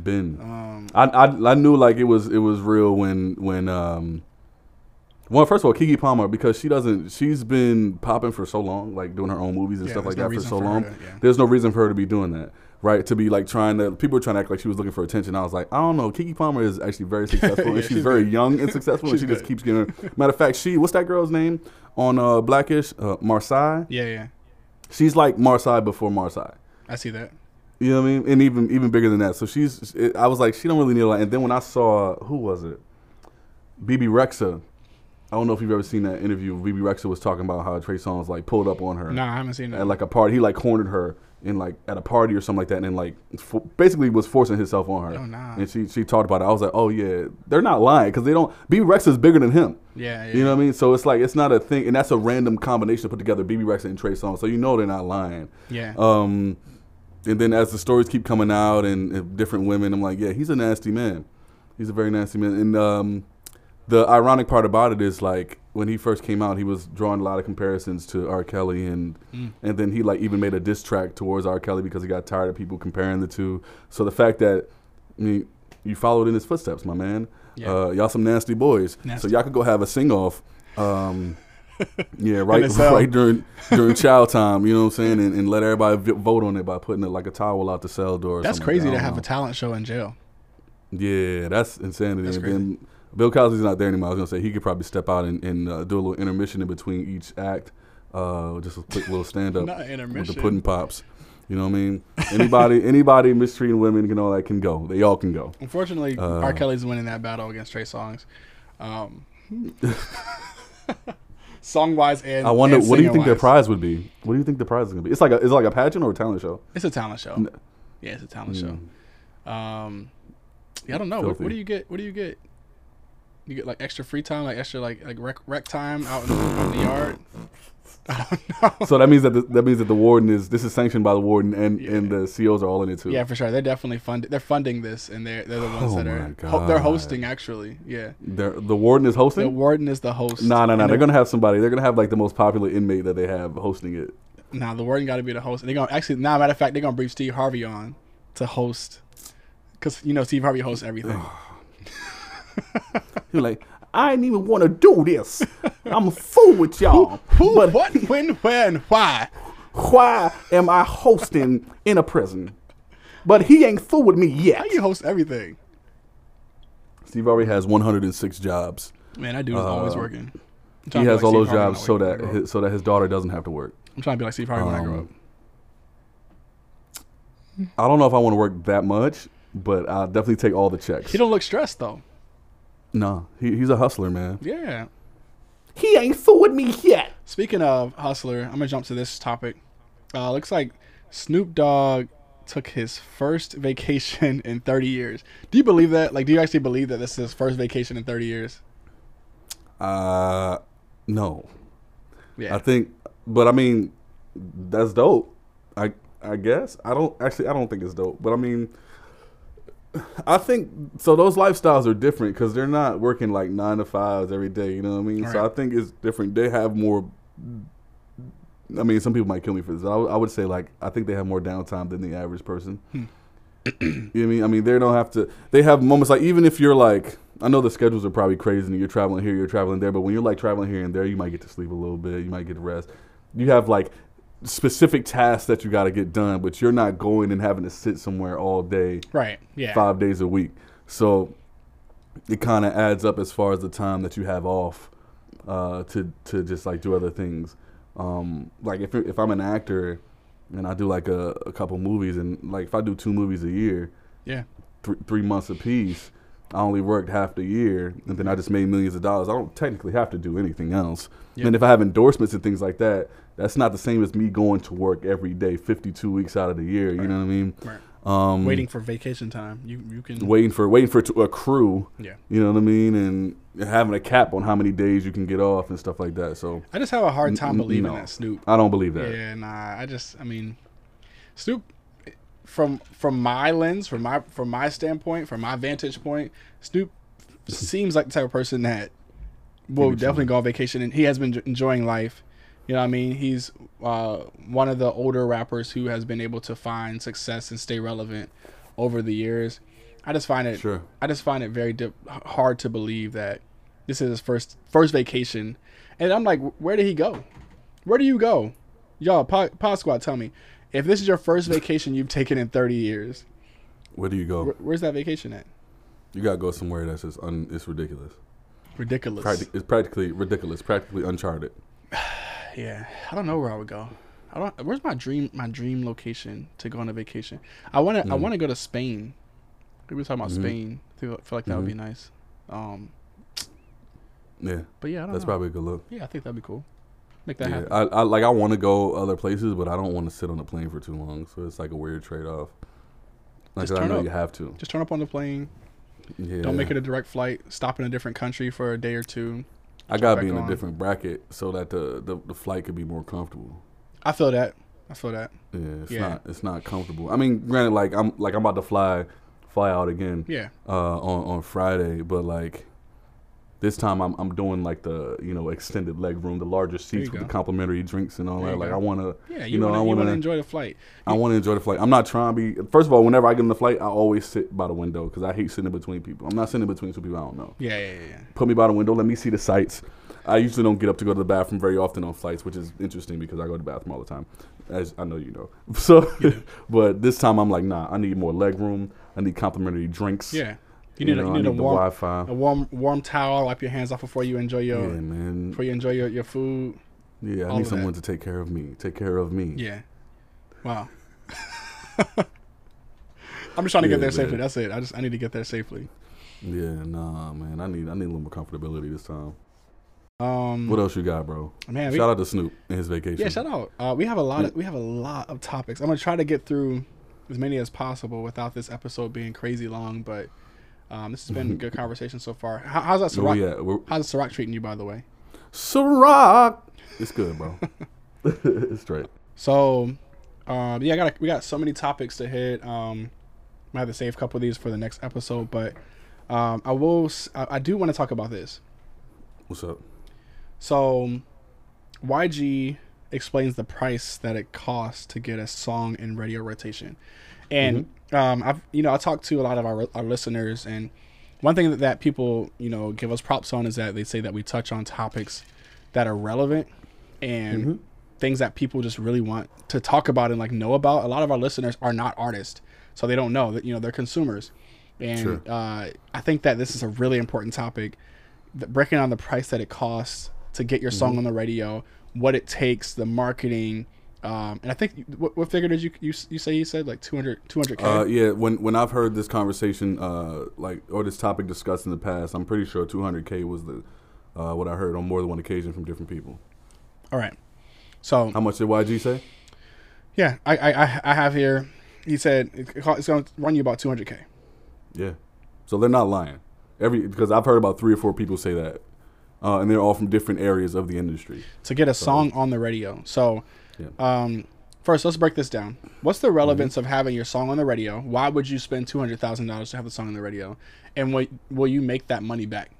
Been. Um, I, I I knew like it was it was real when when um well first of all Keke Palmer because she doesn't she's been popping for so long like doing her own movies and Yeah, stuff like no that for so for long to- yeah. there's no reason for her to be doing that right to be like trying to people were trying to act like she was looking for attention I was like I don't know Keke Palmer is actually very successful Yeah, and she's, she's very good. young and successful and she just keeps getting matter of fact she what's that girl's name on uh Blackish uh, Marsai yeah, yeah, she's like Marsai before Marsai I see that. you know what I mean? And even even bigger than that. So she's. It, I was like, she don't really need a lot. And then when I saw who was it, Bebe Rexha. I don't know if you've ever seen that interview. Bebe Rexha was talking about how Trey Songz like pulled up on her Nah, I haven't seen that. at like a party. He like cornered her in like at a party or something like that, and then like fo- basically was forcing himself on her. Oh, nah. And she she talked about it. I was like, oh yeah, they're not lying because they don't. Bebe Rexha is bigger than him. yeah, yeah. You know what I mean? So it's like it's not a thing, and that's a random combination to put together. Bebe Rexha and Trey Songz, so you know they're not lying. Yeah. Um, and then as the stories keep coming out and, and different women, I'm like, yeah, he's a nasty man. He's a very nasty man. And um, the ironic part about it is like when he first came out, he was drawing a lot of comparisons to R. Kelly, and Mm. and then he like even made a diss track towards R. Kelly because he got tired of people comparing the two. So the fact that I mean, you followed in his footsteps, my man. Yeah. Uh, y'all some nasty boys. Nasty. So y'all could go have a sing off. Um, yeah, right, right during during child time. You know what I'm saying, and, and let everybody v- vote on it by putting it like a towel out the cell door. That's like crazy that. to have don't a talent show in jail. Yeah, that's insanity. That's and then Bill Cosby's not there anymore. I was gonna say he could probably step out and, and uh, do a little intermission in between each act, uh, just a quick little stand up with the pudding pops. You know what I mean? Anybody, anybody mistreating women, you all that can go. They all can go. Unfortunately, Uh, R. Kelly's winning that battle against Trey Songz. Um, song wise and I wonder, and what do you think their prize would be? What do you think the prize is gonna be? It's like a, it's like a pageant or a talent show. It's a talent show. N- Yeah, it's a talent Mm. show. Um, yeah, I don't know. What, what do you get? What do you get? You get like extra free time, like extra like like rec, rec time out in, in the yard. I don't know. So that means that the, that means that the warden is this is sanctioned by the warden and and the COs are all in it too. Yeah, for sure. They're definitely fund. They're funding this, and they're they're the ones Oh that are. Ho- they're hosting actually. Yeah, They're, the warden is hosting. the warden is the host. No, no, no. They're gonna have somebody. They're gonna have like the most popular inmate that they have hosting it. Nah, the warden got to be the host. They're gonna actually. Nah, matter of fact, they're gonna brief Steve Harvey on to host, because you know Steve Harvey hosts everything. You're like, I didn't even want to do this. I'm a fool with y'all. Who, but what, when, where, and why? why am I hosting in a prison? But he ain't fool with me yet. How you host everything? Steve already has 106 jobs. Man, that dude is always Uh, working. He trying to be has like all Steve those Harvey jobs so that his, so that his daughter doesn't have to work. I'm trying to be like Steve Harvey when I grow up. Um, I don't know if I want to work that much, but I'll definitely take all the checks. He don't look stressed though. No, he, he's a hustler, man. Yeah. He ain't fool with me yet. Speaking of hustler, I'm gonna jump to this topic. Uh, looks like Snoop Dogg took his first vacation in 30 years. Do you believe that? Like, do you actually believe that this is his first vacation in 30 years? Uh, no. Yeah. I think, but I mean, that's dope. I I guess I don't actually I don't think it's dope, but I mean, I think so. Those lifestyles are different because they're not working like nine to fives every day. You know what I mean? So I think it's different. They have more. I mean, some people might kill me for this. I, would- I would say like I think they have more downtime than the average person. Hmm. you know what I mean? I mean, they don't have to. They have moments like even if you're like I know the schedules are probably crazy and you're traveling here, you're traveling there, but when you're like traveling here and there, you might get to sleep a little bit, you might get to rest. You have like specific tasks that you got to get done, but you're not going and having to sit somewhere all day, Right. Yeah. five days a week. So it kind of adds up as far as the time that you have off uh, to to just like do other things. Um, like if if I'm an actor and I do like a, a couple movies and like if I do two movies a year, Yeah. th- three months apiece. I only worked half the year, and then I just made millions of dollars. I don't technically have to do anything else. Yeah. And if I have endorsements and things like that, that's not the same as me going to work every day, 52 weeks out of the year. You Right. know what I mean? Right. Um, Waiting for vacation time. You you can. waiting for waiting for to accrue. Yeah. You know what I mean? And having a cap on how many days you can get off and stuff like that. So I just have a hard time n- believing no. that Snoop. I don't believe that. Yeah, nah. I just, I mean, Snoop, from from my lens, from my from my standpoint, from my vantage point, Snoop seems like the type of person that will definitely go on vacation, and he has been enjoying life. You know what I mean? He's uh, one of the older rappers who has been able to find success and stay relevant over the years. I just find it Sure. I just find it very dip- hard to believe that this is his first first vacation, and I'm like, where did he go? Where do you go, y'all? Pod, Pod Squad, tell me if this is your first vacation you've taken in 30 years. Where do you go? Where, where's that vacation at? You gotta go somewhere that's just un, it's ridiculous. Ridiculous. Practic- it's practically ridiculous. Practically uncharted. Yeah, I don't know where I would go. I don't. Where's my dream? My dream location to go on a vacation. I want to. I Mm. want to go to Spain. We were talking about Mhm. Spain. I feel, feel like that would be Mhm. nice. Um, Yeah, but yeah, I don't that's know. probably a good look. yeah, I think that'd be cool. Make that Yeah, happen. I, I like I want to go other places, but I don't want to sit on the plane for too long. So it's like a weird trade off. Like I know up. you have to. Just turn up on the plane. Yeah. Don't make it a direct flight. Stop in a different country for a day or two. I gotta be in on. a different bracket so that the, the the flight could be more comfortable. I feel that. I feel that. Yeah, it's Yeah. not it's not comfortable. I mean, granted, like I'm like I'm about to fly fly out again Yeah. uh, on on Friday, but like this time I'm I'm doing like the you know extended leg room, the larger seats with go. the complimentary drinks and all There that. Like go. I wanna Yeah. You, You know, wanna, I wanna wanna- enjoy the flight. I want to enjoy the flight. I'm not trying to be. First of all, whenever I get in the flight, I always sit by the window because I hate sitting between people. I'm not sitting between two people I don't know. Yeah. Yeah. Yeah. yeah. Put me by the window. Let me see the sights. I usually don't get up to go to the bathroom very often on flights, which is interesting because I go to the bathroom all the time, as I know you know. So, but this time I'm like, nah. I need more leg room. I need complimentary drinks. Yeah. You need, a, know, you I need a warm, Wi-Fi. a warm, warm towel. Wipe your hands off before you enjoy your, Yeah, man. before you enjoy your, your food. Yeah, I need of that. someone to take care of me. Take care of me. Yeah. Wow. I'm just trying to get Yeah, there safely. That's it. I just I need to get there safely. Yeah, nah, man. I need I need a little more comfortability this time. Um, What else you got, bro? man, we, Shout out to Snoop and his vacation. yeah, shout out. Uh, we have a lot of we have a lot of topics. I'm gonna try to get through as many as possible without this episode being crazy long. But um, this has been a good conversation so far. How, how's that Ciroc? at? We're, How's Ciroc treating you, by the way? Ciroc. It's good, bro. it's straight. So, um, yeah, I got we got so many topics to hit. Um, I have to save a couple of these for the next episode, but um, I will. I do want to talk about this. What's up? So, YG explains the price that it costs to get a song in radio rotation, and um, I've you know I talked to a lot of our our listeners, and one thing that, that people you know give us props on is that they say that we touch on topics that are relevant and Mhm. things that people just really want to talk about and like know about. A lot of our listeners are not artists, so they don't know that you know they're consumers, and Sure. uh, I think that this is a really important topic, breaking down the price that it costs to get your Mm-hmm. song on the radio, what it takes, the marketing. Um, and I think what, what figure did you, you you say you said like 200 200k? Uh, yeah, when when I've heard this conversation, uh, like or this topic discussed in the past, I'm pretty sure 200k was the uh, what I heard on more than one occasion from different people. All right. So How much did YG say? yeah, I, I I- have here. He said it's going to run you about 200k. Yeah, so they're not lying. Every because I've heard about three or four people say that, uh, and they're all from different areas of the industry. to get a song on the radio. So, Yeah. um, first, let's break this down. What's the relevance Mm-hmm. of having your song on the radio? Why would you spend two hundred thousand dollars to have the song on the radio? And will will you make that money back?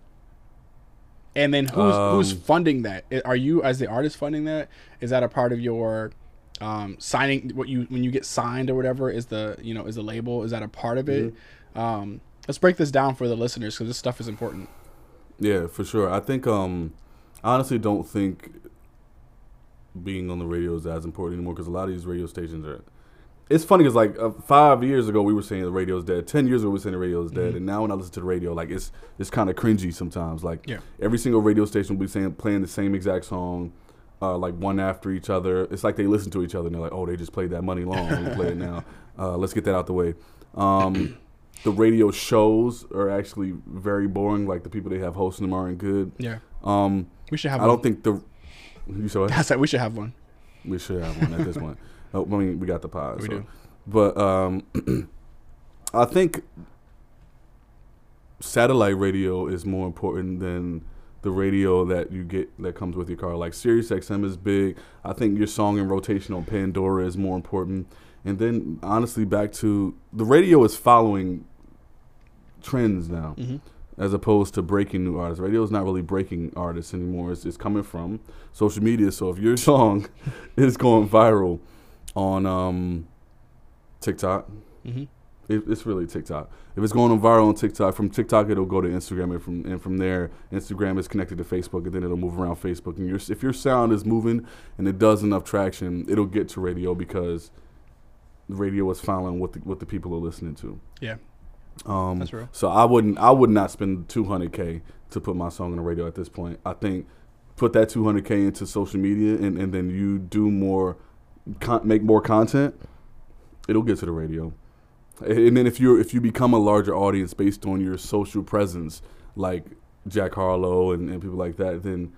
And then who's who's Um, funding that? Are you as the artist funding that? Is that a part of your um, signing? What you when you get signed or whatever is the you know is the label? Is that a part of it? Mm-hmm. Um, let's break this down for the listeners because this stuff is important. Yeah, for sure. I think um, I honestly don't think being on the radio is as important anymore because a lot of these radio stations are. It's funny because like uh, five years ago we were saying the radio's dead. Ten years ago we were saying the radio's dead, Mhm. and now when I listen to the radio, like it's it's kind of cringy sometimes. Like Yeah. every single radio station will be saying playing the same exact song, uh, like one after each other. It's like they listen to each other and they're like, oh, they just played that money long. Me play it now. Uh, let's get that out the way. Um, the radio shows are actually very boring. Like the people they have hosting them aren't good. Yeah, Um, we should have. I don't think the you saw it. That's it. We should have one. We should have one at this point. Oh, I mean, we got the pod. We so. do. But um, I think satellite radio is more important than the radio that you get that comes with your car. Like Sirius XM is big. I think your song in rotation on Pandora is more important. And then honestly, back to the radio is following trends now hmm as opposed to breaking new artists. Radio is not really breaking artists anymore. It's, it's coming from social media. So if your song is going viral on um, TikTok, hmm it, it's really TikTok. If it's going on viral on TikTok, from TikTok it'll go to Instagram, and from and from there, Instagram is connected to Facebook, and then it'll move around Facebook. And your if your sound is moving and it does enough traction, it'll get to radio because radio is following what the, what the people are listening to. Yeah, Um, that's real. so I wouldn't I would not spend 200k to put my song on the radio at this point. I think put that 200k into social media and, and then you do more con- make more content, it'll get to the radio. And then if you if you become a larger audience based on your social presence like Jack Harlow and, and people like that, then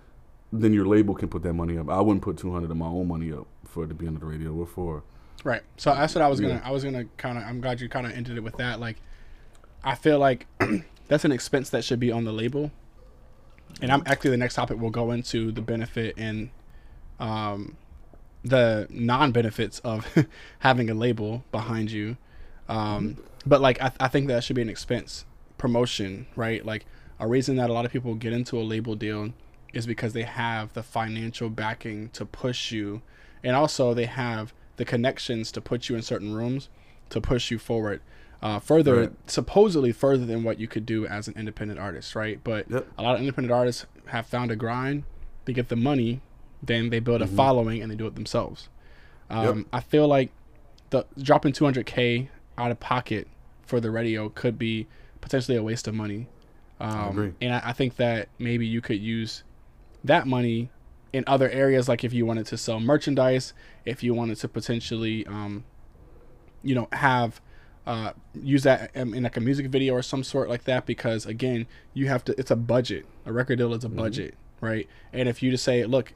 then your label can put that money up. I wouldn't put 200 of my own money up for it to be on the radio. What for? Right. So that's what I was gonna. Yeah. I was gonna kind of. I'm glad you kind of ended it with that. Like, I feel like that's an expense that should be on the label. And I'm actually the next topic we'll go into the benefit and um, the non-benefits of having a label behind you. Um, but like, I, I think that should be an expense promotion, right? Like, a reason that a lot of people get into a label deal is because they have the financial backing to push you, and also they have the connections to put you in certain rooms to push you forward. Uh, further, Right. supposedly further than what you could do as an independent artist, right? But Yep. a lot of independent artists have found a grind. They get the money, then they build a Mhm. following, and they do it themselves. Um, Yep. I feel like the dropping 200k out of pocket for the radio could be potentially a waste of money. Um, agree. And I, I think that maybe you could use that money in other areas, like if you wanted to sell merchandise, if you wanted to potentially, um, you know, have uh, use that in, in like a music video or some sort like that. Because again, you have to. It's a budget. A record deal is a budget, right? And if you just say, look,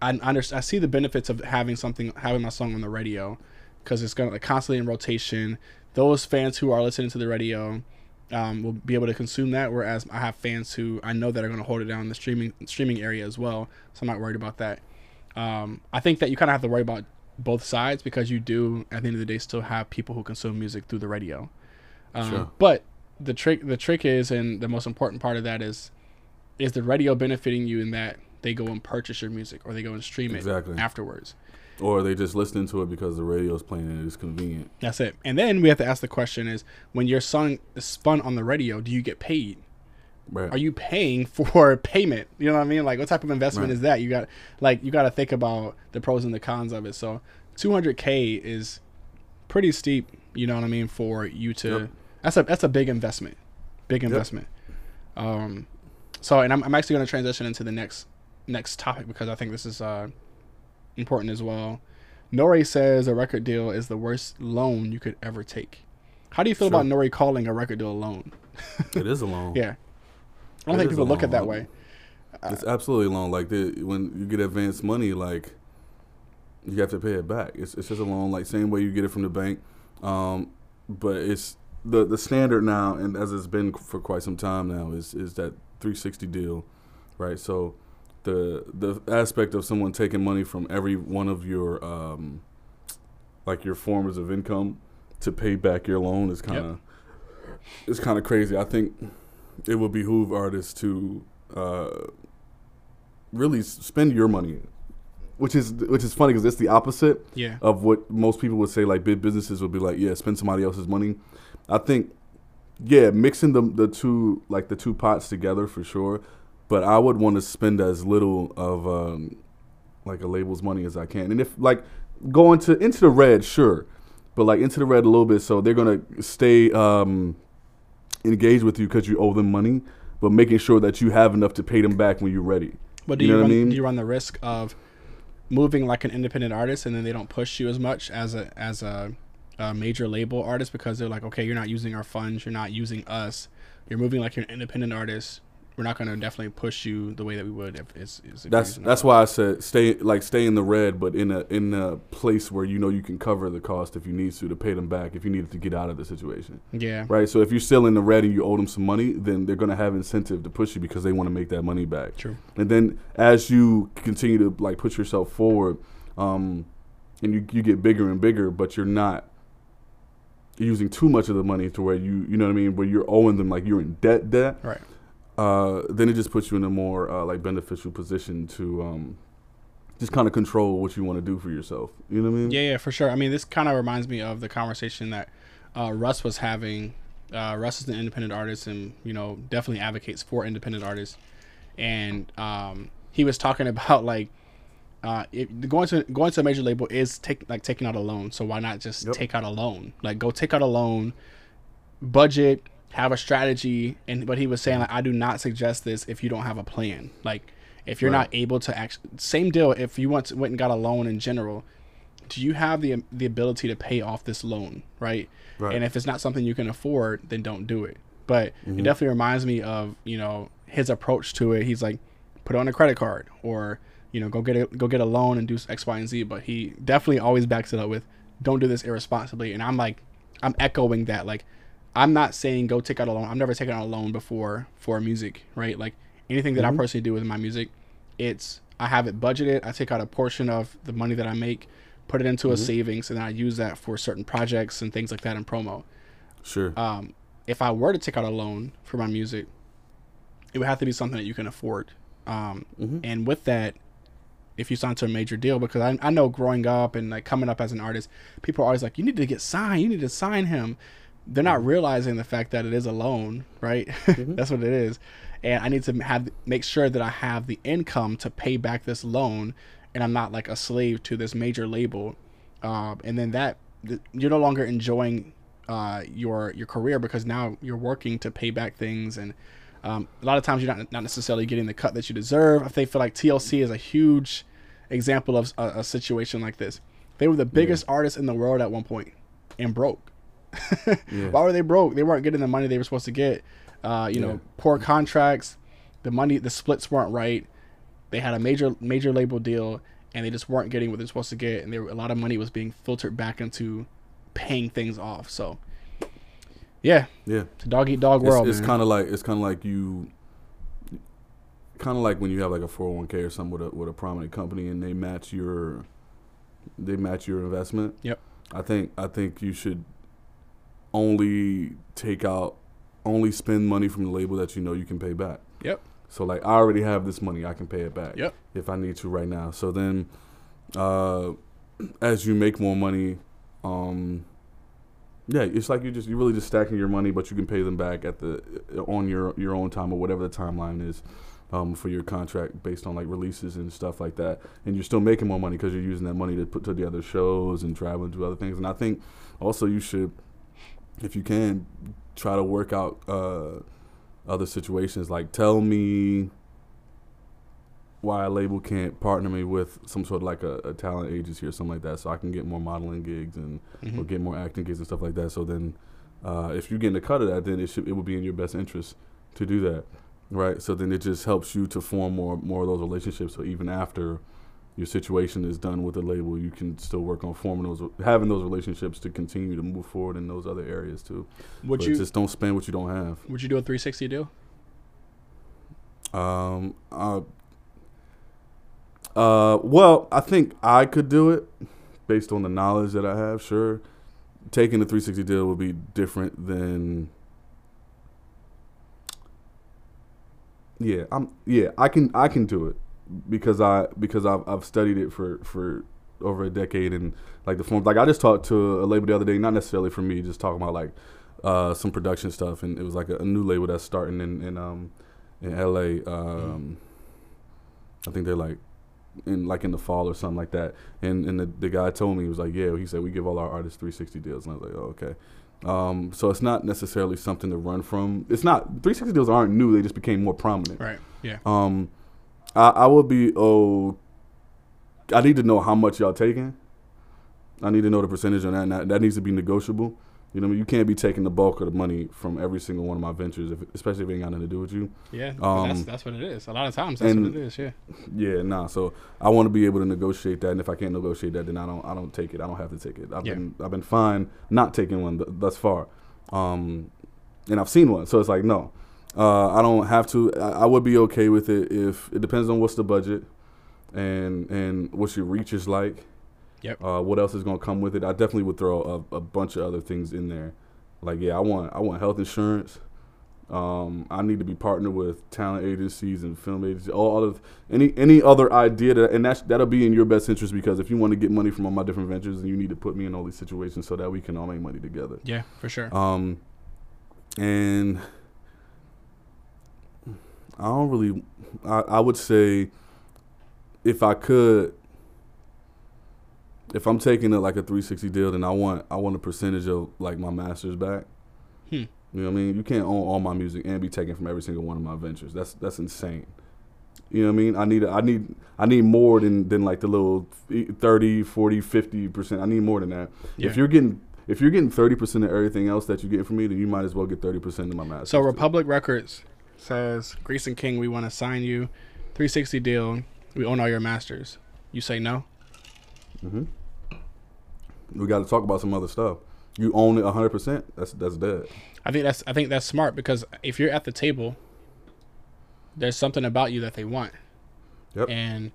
I understand. I see the benefits of having something, having my song on the radio, because it's gonna like constantly in rotation. Those fans who are listening to the radio um, will be able to consume that. Whereas I have fans who I know that are gonna hold it down in the streaming streaming area as well. So I'm not worried about that. Um, I think that you kind of have to worry about both sides because you do at the end of the day still have people who consume music through the radio. Um, Sure. But the trick the trick is, and the most important part of that is, is the radio benefiting you in that they go and purchase your music or they go and stream it Exactly. afterwards. Or they just listening to it because the radio is playing and it's convenient. That's it. And then we have to ask the question: Is when your song is spun on the radio, do you get paid? Right. Are you paying for payment? You know what I mean? Like, what type of investment Right. is that? You got like you got to think about the pros and the cons of it. So, 200k is pretty steep. You know what I mean? For you to Yep. that's a that's a big investment, big investment. Um, so and I'm I'm actually going to transition into the next next topic because I think this is uh important as well. Nori says a record deal is the worst loan you could ever take. How do you feel Sure. about Nori calling a record deal a loan? it is a loan. Yeah. I don't It think people look at that way. It's absolutely a loan. Like the, when you get advanced money, like you have to pay it back. It's it's just a loan, like same way you get it from the bank. Um, but it's the the standard now, and as it's been for quite some time now, is is that 360 deal, right? So the the aspect of someone taking money from every one of your um, like your forms of income to pay back your loan is kind of it's kind of crazy. I think it would behoove artists to uh, really spend your money, which is which is funny because it's the opposite Yeah. of what most people would say. Like big businesses would be like, yeah, spend somebody else's money. I think yeah, mixing the the two like the two pots together for sure. But I would want to spend as little of um, like a label's money as I can, and if like going to into the red, sure, but like into the red a little bit, so they're gonna stay um, engaged with you because you owe them money, but making sure that you have enough to pay them back when you're ready. But do You you, know what I run, mean? do you run the risk of moving like an independent artist and then they don't push you as much as a as a, a major label artist because they're like, okay, you're not using our funds, you're not using us, you're moving like you're an independent artist. We're not going to definitely push you the way that we would if it's. it's That's that's why I said stay like stay in the red, but in a in a place where you know you can cover the cost if you need to to pay them back if you needed to get out of the situation. Yeah. Right. So if you're still in the red and you owe them some money, then they're gonna have incentive to push you because they want to make that money back. True. And then as you continue to like put yourself forward, um, and you you get bigger and bigger, but you're not using too much of the money to where you you know what I mean, where you're owing them like you're in debt debt. Right. Uh, then it just puts you in a more uh, like beneficial position to um, just kind of control what you want to do for yourself. You know what I mean? Yeah, yeah, for sure. I mean, this kind of reminds me of the conversation that uh, Russ was having. Uh, Russ is an independent artist, and you know, definitely advocates for independent artists. And um, he was talking about like uh, if going to going to a major label is take like taking out a loan. So why not just Yep. take out a loan? Like go take out a loan, budget, have a strategy. And but he was saying like I do not suggest this if you don't have a plan. Like if you're Right. not able to actually same deal. If you went went and got a loan in general, do you have the the ability to pay off this loan, right? Right. And if it's not something you can afford, then don't do it. But Mm-hmm. it definitely reminds me of you know his approach to it. He's like, put it on a credit card, or you know, go get a go get a loan and do X, Y, and Z. But he definitely always backs it up with, don't do this irresponsibly. And I'm like, I'm echoing that. Like, I'm not saying go take out a loan. I've never taken out a loan before for music, right? Like anything that I personally do with my music, it's I have it budgeted. I take out a portion of the money that I make, put it into a savings, and then I use that for certain projects and things like that in promo. Sure. Um, if I were to take out a loan for my music, it would have to be something that you can afford. Um, And with that, if you sign to a major deal, because I, I know growing up and like coming up as an artist, people are always like, you need to get signed, you need to sign him. They're not realizing the fact that it is a loan, right? That's what it is. And I need to have make sure that I have the income to pay back this loan, and I'm not like a slave to this major label. Um, and then that th- you're no longer enjoying uh, your your career because now you're working to pay back things and um, a lot of times you're not not necessarily getting the cut that you deserve. I think feel like TLC is a huge example of a, a situation like this. They were the biggest artists in the world at one point and broke. Yeah. Why were they broke? They weren't getting the money they were supposed to get. Uh, you Yeah. know, poor contracts, the money, the splits weren't right. They had a major major label deal, and they just weren't getting what they're supposed to get, and there were, a lot of money was being filtered back into paying things off. So, yeah, yeah. it's a dog eat dog world. it's, it's kind of like it's kind of like you kind of like when you have like a 401k or something with a with a prominent company and they match your they match your investment Yep. i think i think you should only take out only spend money from the label that you know you can pay back Yep. so like i already have this money i can pay it back Yep. if i need to right now so then uh as you make more money um yeah, it's like you're just you're really just stacking your money, but you can pay them back at the on your your own time or whatever the timeline is um, for your contract based on like releases and stuff like that. And you're still making more money because you're using that money to put together shows and travel and do other things. And I think also you should, if you can, try to work out uh, other situations. Like tell me why a label can't partner me with some sort of like a, a talent agency or something like that, so I can get more modeling gigs and Mm-hmm. or get more acting gigs and stuff like that. So then, uh, if you're getting a cut of that, then it should it would be in your best interest to do that, right? So then it just helps you to form more more of those relationships. So even after your situation is done with the label, you can still work on forming those, having those relationships to continue to move forward in those other areas too. Would but you just don't spend what you don't have. would you do a 360 deal? Um, uh, uh, well, I think I could do it based on the knowledge that I have. Sure, taking the 360 deal would be different than. Yeah, I'm. Yeah, I can. I can do it because I because I've I've studied it for for over a decade and like the form. Like I just talked to a label the other day, not necessarily for me, just talking about like uh, some production stuff, and it was like a, a new label that's starting in in um in L.A. Um, I think they're like in like in the fall or something like that. And and the, the guy told me he was like, yeah, he said we give all our artists 360 deals, and I was like, oh, okay. Um, so it's not necessarily something to run from. It's not 360 deals aren't new; they just became more prominent. Right. Yeah. Um, I, I would be oh, I need to know how much y'all taking. I need to know the percentage on that. And that, that needs to be negotiable. You know, I mean, you can't be taking the bulk of the money from every single one of my ventures, if, especially if it ain't got nothing to do with you. Yeah. Um, that's that's what it is. A lot of times that's and- what it is. Yeah. Yeah, nah. So I want to be able to negotiate that, and if I can't negotiate that, then I don't. I don't take it. I don't have to take it. I've Yeah. been. I've been fine not taking one th- thus far, um, and I've seen one. So it's like no, uh, I don't have to. I, I would be okay with it if it depends on what's the budget, and and what your reach is like. Yep. Uh, what else is gonna come with it? I definitely would throw a, a bunch of other things in there. Like yeah, I want I want health insurance. Um, I need to be partnered with talent agencies and film agencies, all other any any other idea that and that's that'll be in your best interest because if you want to get money from all my different ventures, then you need to put me in all these situations so that we can all make money together. Yeah. For sure. Um, and I don't really, I, I would say, if I could, if I'm taking a, like a 360 deal, then I want I want a percentage of like my masters back. Hmm. You know what I mean? You can't own all my music and be taken from every single one of my ventures. That's that's insane. You know what I mean? I need I need I need more than than like the little 30, 40, 50 percent. I need more than that. Yeah. If you're getting if you're getting thirty percent of everything else that you get from me, then you might as well get thirty percent of my masters. So too. Republic Records says, and King, we want to sign you, 360 deal. We own all your masters. You say no? hmm We got to talk about some other stuff. You own it hundred percent. That's that's dead. I think that's I think that's smart because if you're at the table, there's something about you that they want. Yep. And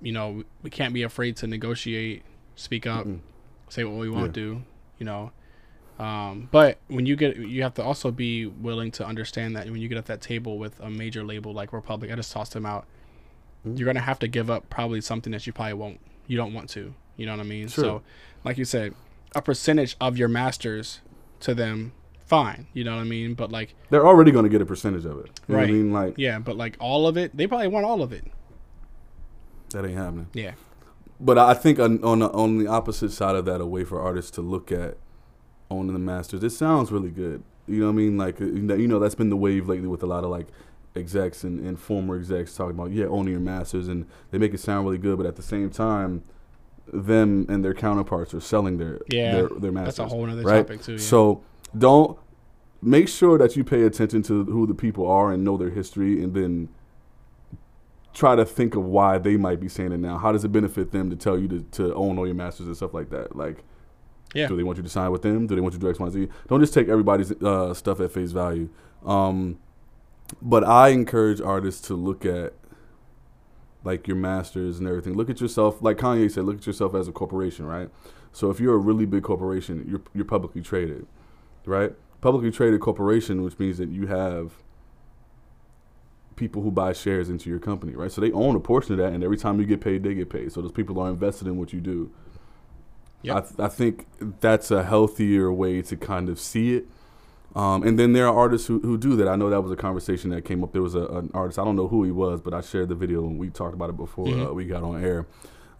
you know, we can't be afraid to negotiate, speak up, Mm-mm. say what we want Yeah. to, you know. Um, but when you get, you have to also be willing to understand that when you get at that table with a major label like Republic, I just tossed them out. Mhm. You're gonna have to give up probably something that you probably won't, you don't want to. You know what I mean? Sure. So, like you said, a percentage of your masters to them, fine. You know what I mean? But like, They're already going to get a percentage of it. You Right. I mean, like yeah, but like all of it, they probably want all of it. that ain't happening. Yeah. But I think on on the, on the opposite side of that, a way for artists to look at owning the masters, it sounds really good. You know what I mean? Like uh, you know, you know, that's been the wave lately with a lot of like execs and, and former execs talking about yeah, owning your masters, and they make it sound really good. But at the same time, them and their counterparts are selling their Yeah, their, their masters. That's a whole other right? topic too. Yeah. So don't make sure that you pay attention to who the people are and know their history, and then try to think of why they might be saying it now. How does it benefit them to tell you to, to own all your masters and stuff like that? Like, Yeah. do they want you to sign with them? Do they want you to do X, Y, Z? Don't just take everybody's uh, stuff at face value. Um, but I encourage artists to look at like your masters and everything. Look at yourself, like Kanye said, look at yourself as a corporation, right? So if you're a really big corporation, you're you're publicly traded, right? Publicly traded corporation, which means that you have people who buy shares into your company, right? So they own a portion of that, and every time you get paid, they get paid. So those people are invested in what you do. Yep. I, th- I think that's a healthier way to kind of see it. Um, and then there are artists who, who do that. I know that was a conversation that came up. There was a, an artist, I don't know who he was, but I shared the video and we talked about it before Mhm. uh, we got on air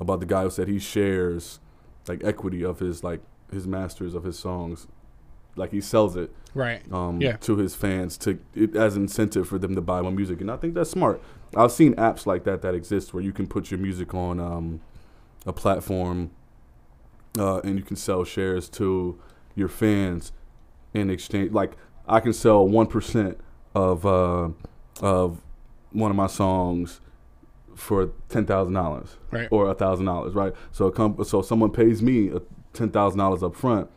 about the guy who said he shares like equity of his like his masters of his songs, like he sells it right. um, Yeah. to his fans to it, as incentive for them to buy more music, and I think that's smart. I've seen apps like that that exist where you can put your music on um, a platform, uh, and you can sell shares to your fans in exchange. Like I can sell one percent of uh, of one of my songs for ten thousand dollars Right. or a thousand dollars, right? So a comp- so someone pays me ten thousand dollars up front.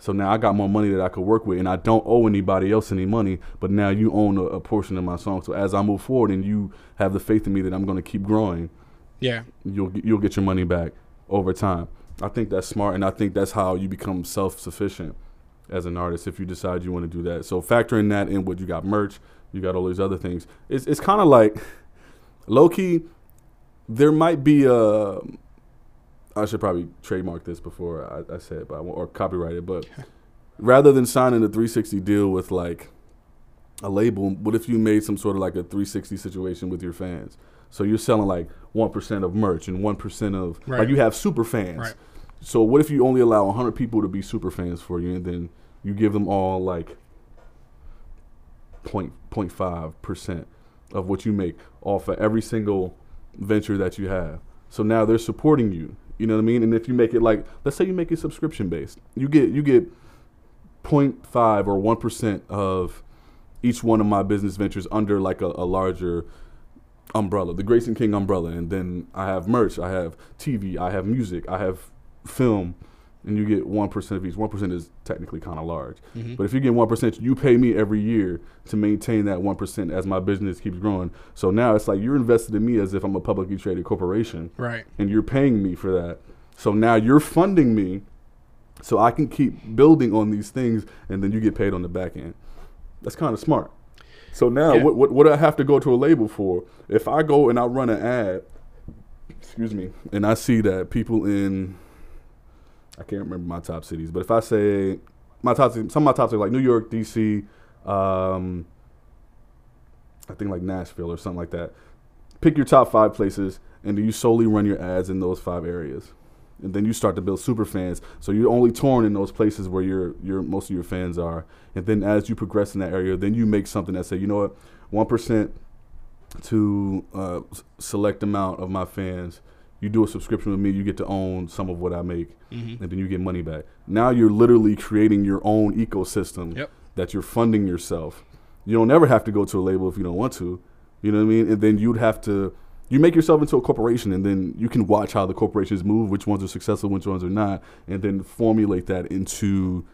So now I got more money that I could work with, and I don't owe anybody else any money. But now you own a, a portion of my song. So as I move forward, and you have the faith in me that I'm going to keep growing, Yeah. you'll you'll get your money back over time. I think that's smart, and I think that's how you become self sufficient as an artist if you decide you want to do that. So factoring that in, what you got merch, you got all these other things. It's it's kind of like low key. There might be a. I should probably trademark this before I, I say it, but I or copyright it. But rather than signing a 360 deal with like a label, what if you made some sort of like a 360 situation with your fans? So you're selling like one percent of merch and one percent of Right. like you have super fans. Right. So what if you only allow 100 people to be super fans for you, and then you give them all like point point five percent of what you make off of every single venture that you have. So now they're supporting you. You know what I mean? And if you make it like, let's say you make it subscription based, you get you get 0.5 or one percent of each one of my business ventures under like a, a larger umbrella, the Grayson King umbrella, and then I have merch, I have TV, I have music, I have film, and you get one percent of each. One percent is technically kind of large, Mhm. but if you get one percent, you pay me every year to maintain that one percent as my business keeps growing. So now it's like you're invested in me as if I'm a publicly traded corporation, Right. and you're paying me for that. So now you're funding me, so I can keep building on these things, and then you get paid on the back end. That's kind of smart. So now, Yeah. what, what what do I have to go to a label for? If I go and I run an ad, excuse me, and I see that people in, I can't remember my top cities, but if I say my top, some of my top cities like New York, D.C., um, I think like Nashville or something like that. Pick your top five places, and do you solely run your ads in those five areas, and then you start to build super fans. So you're only torn in those places where your your most of your fans are, and then as you progress in that area, then you make something that say, you know what, one percent to uh, select amount of my fans. You do a subscription with me, you get to own some of what I make, Mm-hmm. and then you get money back. Now you're literally creating your own ecosystem Yep. that you're funding yourself. You don't ever have to go to a label if you don't want to. You know what I mean? And then you'd have to you make yourself into a corporation and then you can watch how the corporations move, which ones are successful, which ones are not, and then formulate that into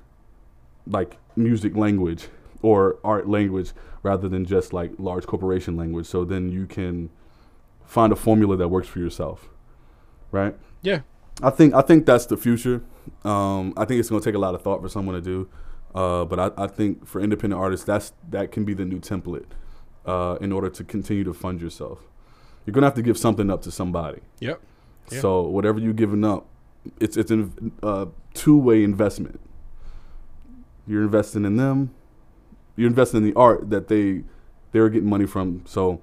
like music language or art language rather than just like large corporation language. So then you can find a formula that works for yourself. Right? Yeah. I think I think that's the future. Um, I think it's going to take a lot of thought for someone to do, uh, but I, I think for independent artists, that's that can be the new template uh, in order to continue to fund yourself. You're going to have to give something up to somebody. Yep. Yeah. So whatever you're giving up, it's it's a uh, two way investment. You're investing in them. You're investing in the art that they they're getting money from. So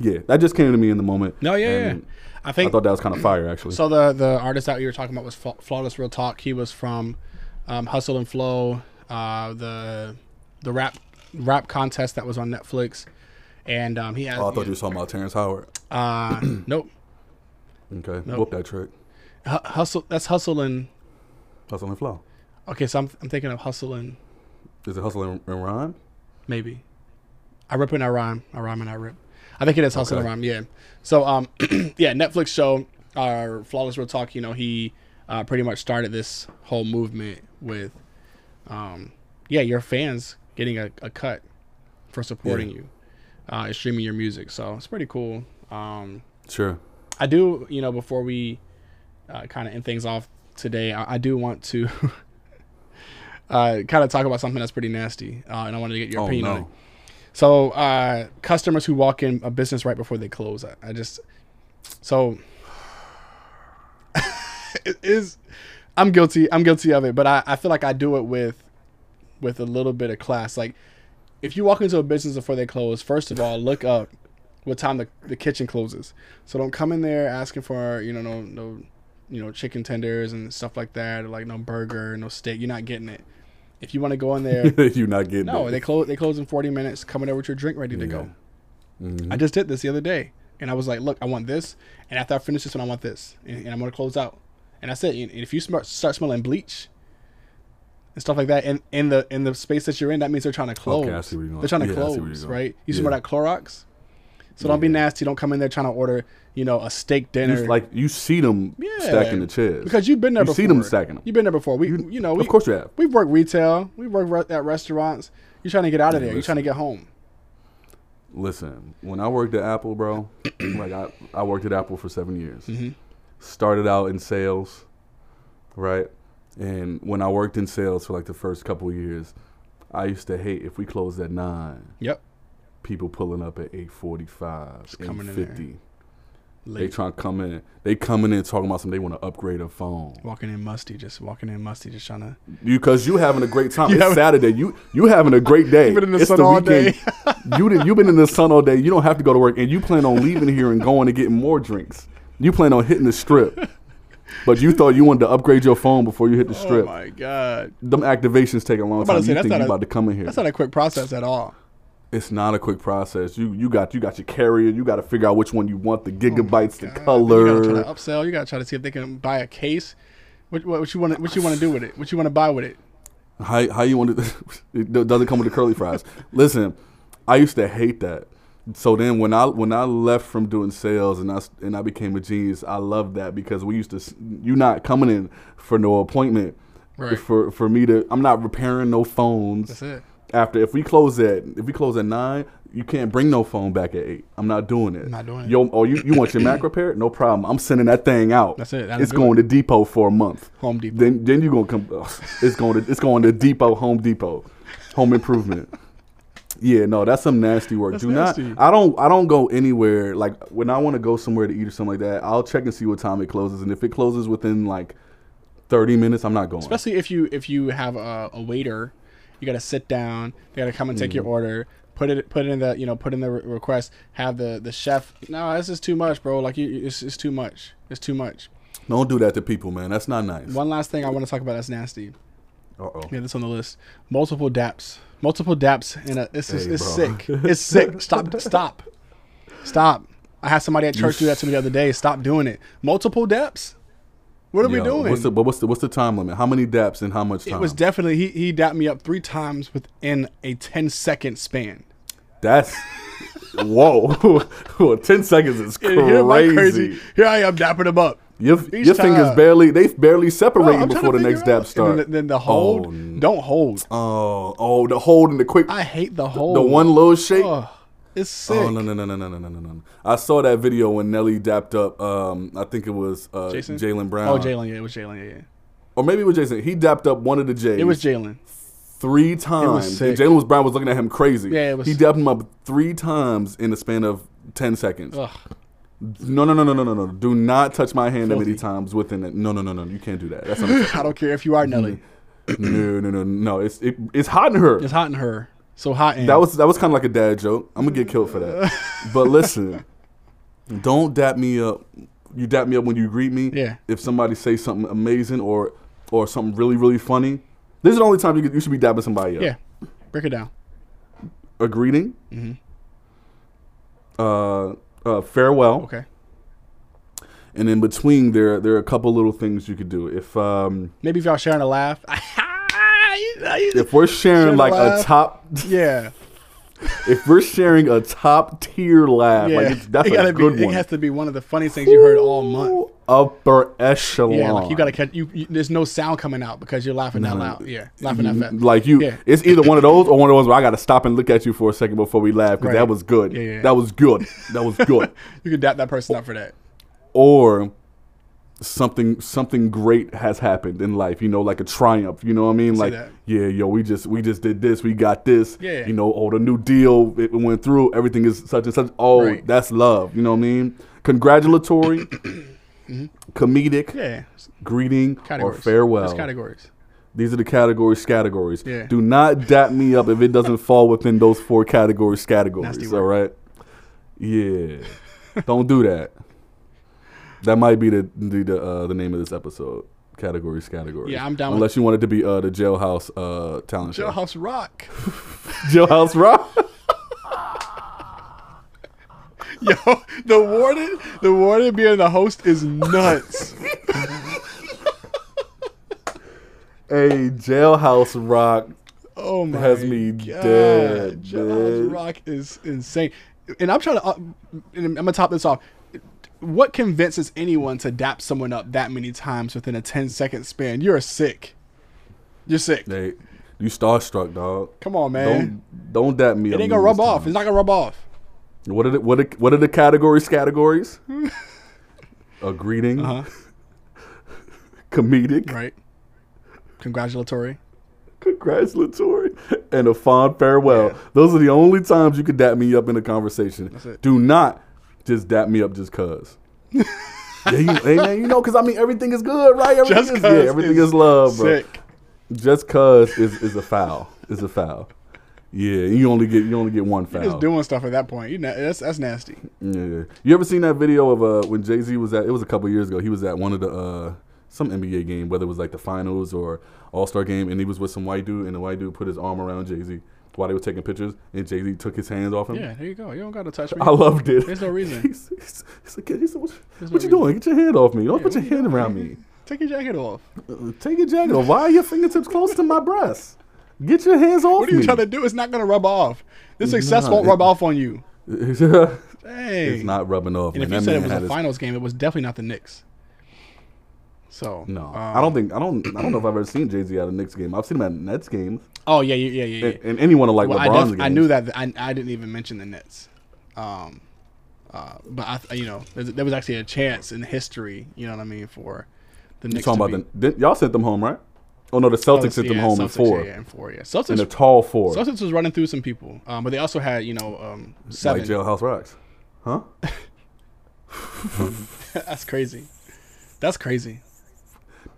yeah, that just came to me in the moment. No, yeah, yeah. I I thought that was kind of fire, actually. So the the artist that you were talking about was Fla- Flawless Real Talk. He was from um, Hustle and Flow, uh, the the rap rap contest that was on Netflix, and um, he has. oh, I thought you were talking about Terrence Howard. uh, nope. Okay, Nope. whoop that trick. Hu- Hustle. That's Hustle and. Hustle and flow. Okay, so I'm I'm thinking of Hustle and Is it hustle and, and rhyme? maybe. I rip and I rhyme. I rhyme and I rip. I think it is Hustle and Rhyme. Yeah. So um, yeah, Netflix show, uh, Flawless Real Talk. You know, he uh, pretty much started this whole movement with, um, yeah, your fans getting a, a cut for supporting Yeah. you, uh, streaming your music. So it's pretty cool. Um, Sure. I do, you know, before we uh, kind of end things off today, I, I do want to uh, kind of talk about something that's pretty nasty, uh, and I wanted to get your oh opinion on it. So, uh, customers who walk in a business right before they close, I, I just so it is. I'm guilty. I'm guilty of it, but I, I feel like I do it with with a little bit of class. Like, if you walk into a business before they close, first of all, look up what time the, the kitchen closes. So don't come in there asking for you know no no you know chicken tenders and stuff like that, or like no burger, no steak. You're not getting it. If you want to go in there, You're not getting no, it. they close. They close in 40 minutes. Come in there with your drink ready to go. Mhm. I just did this the other day, and I was like, "Look, I want this, and after I finish this one, I want this, and, and I'm gonna close out." And I said, "And if you start smelling bleach and stuff like that, in, in the in the space that you're in, that means they're trying to close. Okay, I see where you're. They're trying to Yeah, I see where close, right? You Yeah. smell that Clorox, so don't be nasty. Don't come in there trying to order, you know, a steak dinner. You, like you see them Yeah. stacking the chairs because you've been there you before. see them stacking them. You've been there before. We, you, know, we, of course you have. we've worked retail. We've worked re- at restaurants. You're trying to get out of Yeah, there. You're trying to get home. Listen, when I worked at Apple, bro, like I, I worked at Apple for seven years. hmm Started out in sales, right? And when I worked in sales for like the first couple of years, I used to hate if we closed at nine. Yep. People pulling up at eight forty five, eight coming in there. fifty. They trying to come in. They coming in talking about something. They want to upgrade a phone. Walking in musty, just walking in musty, just trying to. You because you having a great time. You it's Saturday. You you having a great day. You've been in the it's sun all day. you did, you been in the sun all day. You don't have to go to work, and you plan on leaving here and going and getting more drinks. You plan on hitting the strip, but you thought you wanted to upgrade your phone before you hit the oh strip. Oh my god, Them activations take a long time. say, You that's think you about to come in here? that's not a quick process at all. It's not a quick process. You you got you got your carrier. You got to figure out which one you want, the oh gigabytes, the God, then You color. gotta try to upsell. You gotta try to see if they can buy a case. What, what, what you want? What you want to do with it? What you want to buy with it? How how you want to? it doesn't come with the curly fries. Listen, I used to hate that. So then when I when I left from doing sales and I and I became a genius, I loved that because we used to you not coming in for no appointment. Right. For for me to I'm not repairing no phones. That's it. After if we close at if we close at nine, you can't bring no phone back at eight. I'm not doing it. Not doing it. Yo, oh you, you want your Mac repaired? No problem. I'm sending that thing out. That's it. It's going to Depot for a month. Home Depot. Then then you gonna come. ugh, it's going to it's going to Depot, Home Depot, Home Improvement. Yeah, no, that's some nasty work. That's Do nasty. not. I don't. I don't go anywhere. Like when I want to go somewhere to eat or something like that, I'll check and see what time it closes. And if it closes within like thirty minutes, I'm not going. Especially if you if you have a, a waiter, you gotta sit down. They gotta come and take Mm. your order. Put it put it in the you know put in the re- request. Have the the chef. No, this is too much, bro. Like you, it's, it's too much. It's too much. Don't do that to people, man. That's not nice. One last thing I want to talk about that's nasty. Uh oh. Yeah, this on the list. Multiple daps. Multiple daps and a. It's, it's, Hey, it's sick. It's sick. Stop. Stop. Stop. I had somebody at church do that to me the other day. Stop doing it. Multiple daps. What are we doing? What's the what's the what's the time limit? How many daps and how much time? it was definitely he he dapped me up three times within a 10 second span. That's whoa. Well, Ten seconds is Here crazy. Here I am dapping him up. Your, your fingers barely they barely separating Bro, before the next figure dap out. start. Then, then the hold. Oh, Don't hold. Oh, oh, the hold and the quick, I hate the hold. the one little shake. Ugh, it's sick. Oh no no no no no no no no! I saw that video when Nelly dapped up. Um, I think it was uh, Jaylen Brown. Oh, Jaylen. Yeah, it was Jaylen. Yeah, yeah. or maybe it was Jason. He dapped up one of the J's. It was Jaylen. three times. Jaylen was Brown was looking at him crazy. Yeah, it was- He dapped him up three times in the span of ten seconds. Ugh. No no no no no no no! Do not touch my hand that many times within it. No no no no! You can't do that. That's. I don't care if you are Nelly. no no no no! It's it, it's hot in her. It's hot in her. So hot in. That was that was kind of like a dad joke. I'm gonna get killed for that. but listen, don't dap me up. You dap me up when you greet me. Yeah. If somebody say something amazing or or something really really funny, this is the only time you, could- you should be dapping somebody up. Yeah. Break it down. A greeting. Mhm. Uh, uh, farewell. Okay. And in between there there are a couple little things you could do. If um Maybe if y'all sharing a laugh. if we're sharing Share like the a top yeah. if we're sharing a top tier laugh, Yeah. like it's, that's it a good be. one. It has to be one of the funniest things you heard all month. Upper echelon. Yeah, like you gotta catch. You, you there's no sound coming out because you're laughing that loud. Yeah, laughing that fast. Like you, Yeah. it's either one of those or one of those where I got to stop and look at you for a second before we laugh because Right. that was good. Yeah, yeah. That was good. That was good. You can dap that person up for that. or something something great has happened in life. You know, like a triumph. You know what I mean? See Like, that. yeah, yo, we just we just did this. We got this. Yeah. You know, oh, the new deal it went through. Everything is such and such. Oh, Right. that's love. You know what I mean? Congratulatory, mm-hmm. comedic, Yeah, greeting, categories. or farewell. There's categories. These are the categories, categories. Yeah. Do not dap me up if it doesn't fall within those four categories, categories. All right. Yeah. Don't do that. That might be the the uh, the name of this episode. Categories, categories. Yeah, I'm down with- Unless you want it to be uh, the Jailhouse uh, talent show. Jailhouse Rock. Jailhouse Rock. Yo, the warden, the warden being the host is nuts. hey, Jailhouse Rock. Oh my Has me God. dead, Jailhouse. Rock is insane. And I'm trying to, uh, I'm gonna top this off. What convinces anyone to dap someone up that many times within a 10 second span? You're sick. You're sick. You starstruck, dog. Come on, man. Don't don't dap me it ain't gonna rub off. times. It's not gonna rub off. What are the what are, what are the categories? Categories? a greeting, Uh huh. comedic, Right. Congratulatory. congratulatory, and a fond farewell. Yeah. Those are the only times you could dap me up in a conversation. That's it. Do not just dap me up just cause. yeah, you, hey man, you know, because I mean, everything is good, right? Everything Just is, 'cause yeah, everything is is love, bro. Sick. Just cause is is a foul. Is a foul. Yeah, you only get you only get one You're foul. just doing stuff at that point. You know, that's that's nasty. Yeah. You ever seen that video of uh when Jay Z was at? It was a couple years ago. He was at one of the uh some NBA game, whether it was like the finals or All Star game, and he was with some white dude, and the white dude put his arm around Jay Z while they were taking pictures, and Jay Z took his hands off him. Yeah, there you go. You don't got to touch me. I loved it. There's no reason. he's, he's, he's like, he said, what, what no you doing? Get your hand off me. Don't Yeah, put your you hand doing? around me. Take your jacket off. Uh, Take your jacket off. Why are your fingertips close to my breast? Get your hands off me. What are you me. trying to do? It's not gonna rub off. This success not. won't It- rub off on you. it's Hey. not rubbing off. And if you That said it was a finals game, it was definitely not the Knicks. So No, um, I don't think I don't I don't know if I've ever seen Jay Z at a Knicks game. I've seen him at Nets games, Oh yeah, yeah, yeah, yeah. and, and anyone like well, I, LeBron's def- games. I knew that. I, I didn't even mention the Nets. Um, uh, but I, you know, there was actually a chance in history. You know what I mean for the Knicks. talking to about be, the y'all sent them home, right? Oh no, the oh, Celtics sent them yeah, home in four, Yeah, yeah, in four. Yeah, Celtics. in Celtics. a tall four, Celtics was running through some people, um, but they also had you know um, seven. like Jailhouse Rocks, huh? That's crazy. That's crazy.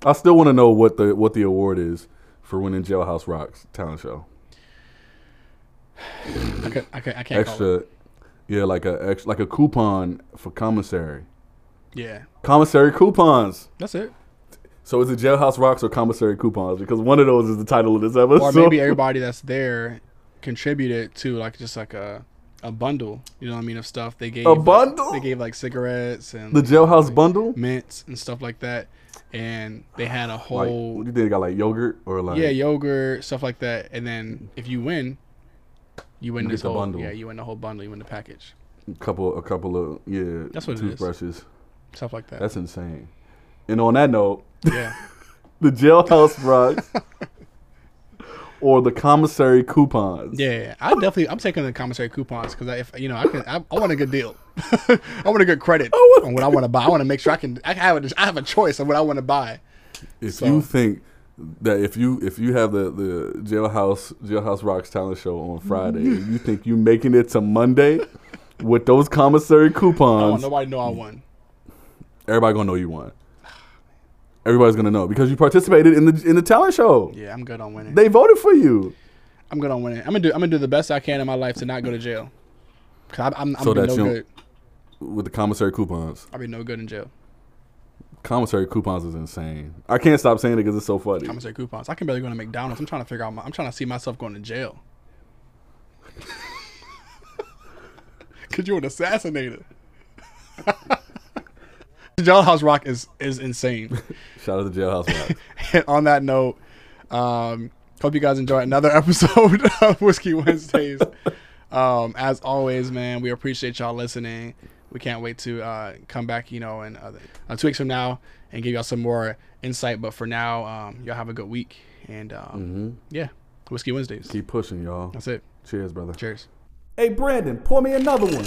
I still want to know what the what the award is for winning Jailhouse Rocks talent show. I could, I, could, I can't. Extra, yeah, like a ex, like a coupon for commissary. Yeah, Commissary coupons. that's it. So is it Jailhouse Rocks or commissary coupons? Because one of those is the title of this episode. Or maybe everybody that's there contributed to like just like a a bundle. You know what I mean of stuff they gave. A like- bundle? they gave like cigarettes and the Jailhouse bundle. mints and stuff like that, and they had a whole do you think they got like yogurt or like? yeah yogurt stuff like that. And then if you win, you win You this whole bundle. yeah you win the whole bundle. You win the package, a couple, a couple of yeah. That's what it is. toothbrushes. stuff like that. That's insane. And on that note, yeah, the Jailhouse Rocks or the commissary coupons. yeah. I definitely I'm taking the commissary coupons because if you know I can I, I want a good deal. I want a good credit on what I want to buy. I want to make sure I can I have a, I have a choice of what I want to buy. If So- you think that if you if you have the the Jailhouse Jailhouse Rocks talent show on Friday, mm-hmm. and you think you making it to Monday with those commissary I don't want coupons, nobody know I won. everybody gonna know you won. Everybody's gonna know because you participated in the in the talent show. Yeah, I'm good on winning. They voted for you. I'm good on winning. I'm gonna do. I'm gonna do the best I can in my life to not go to jail. Cause I, I'm, I'm So no you good. with the commissary coupons. I'll be no good in jail. Commissary coupons is insane. I can't stop saying it because it's so funny. Commissary coupons. I can barely go to McDonald's. I'm trying to figure out. My, I'm trying to see myself going to jail. Cause you're an assassinator. Jailhouse Rock is is insane. Shout out to Jailhouse Rock. and on that note, um, hope you guys enjoy another episode of Whiskey Wednesdays. Um, as always, man, we appreciate y'all listening. We can't wait to uh, come back, you know, in uh, two weeks from now and give y'all some more insight. But for now, um, y'all have a good week. And um, hmm yeah, Whiskey Wednesdays. Keep pushing, y'all. That's it. Cheers, brother. Cheers. Hey, Brandon, pour me another one.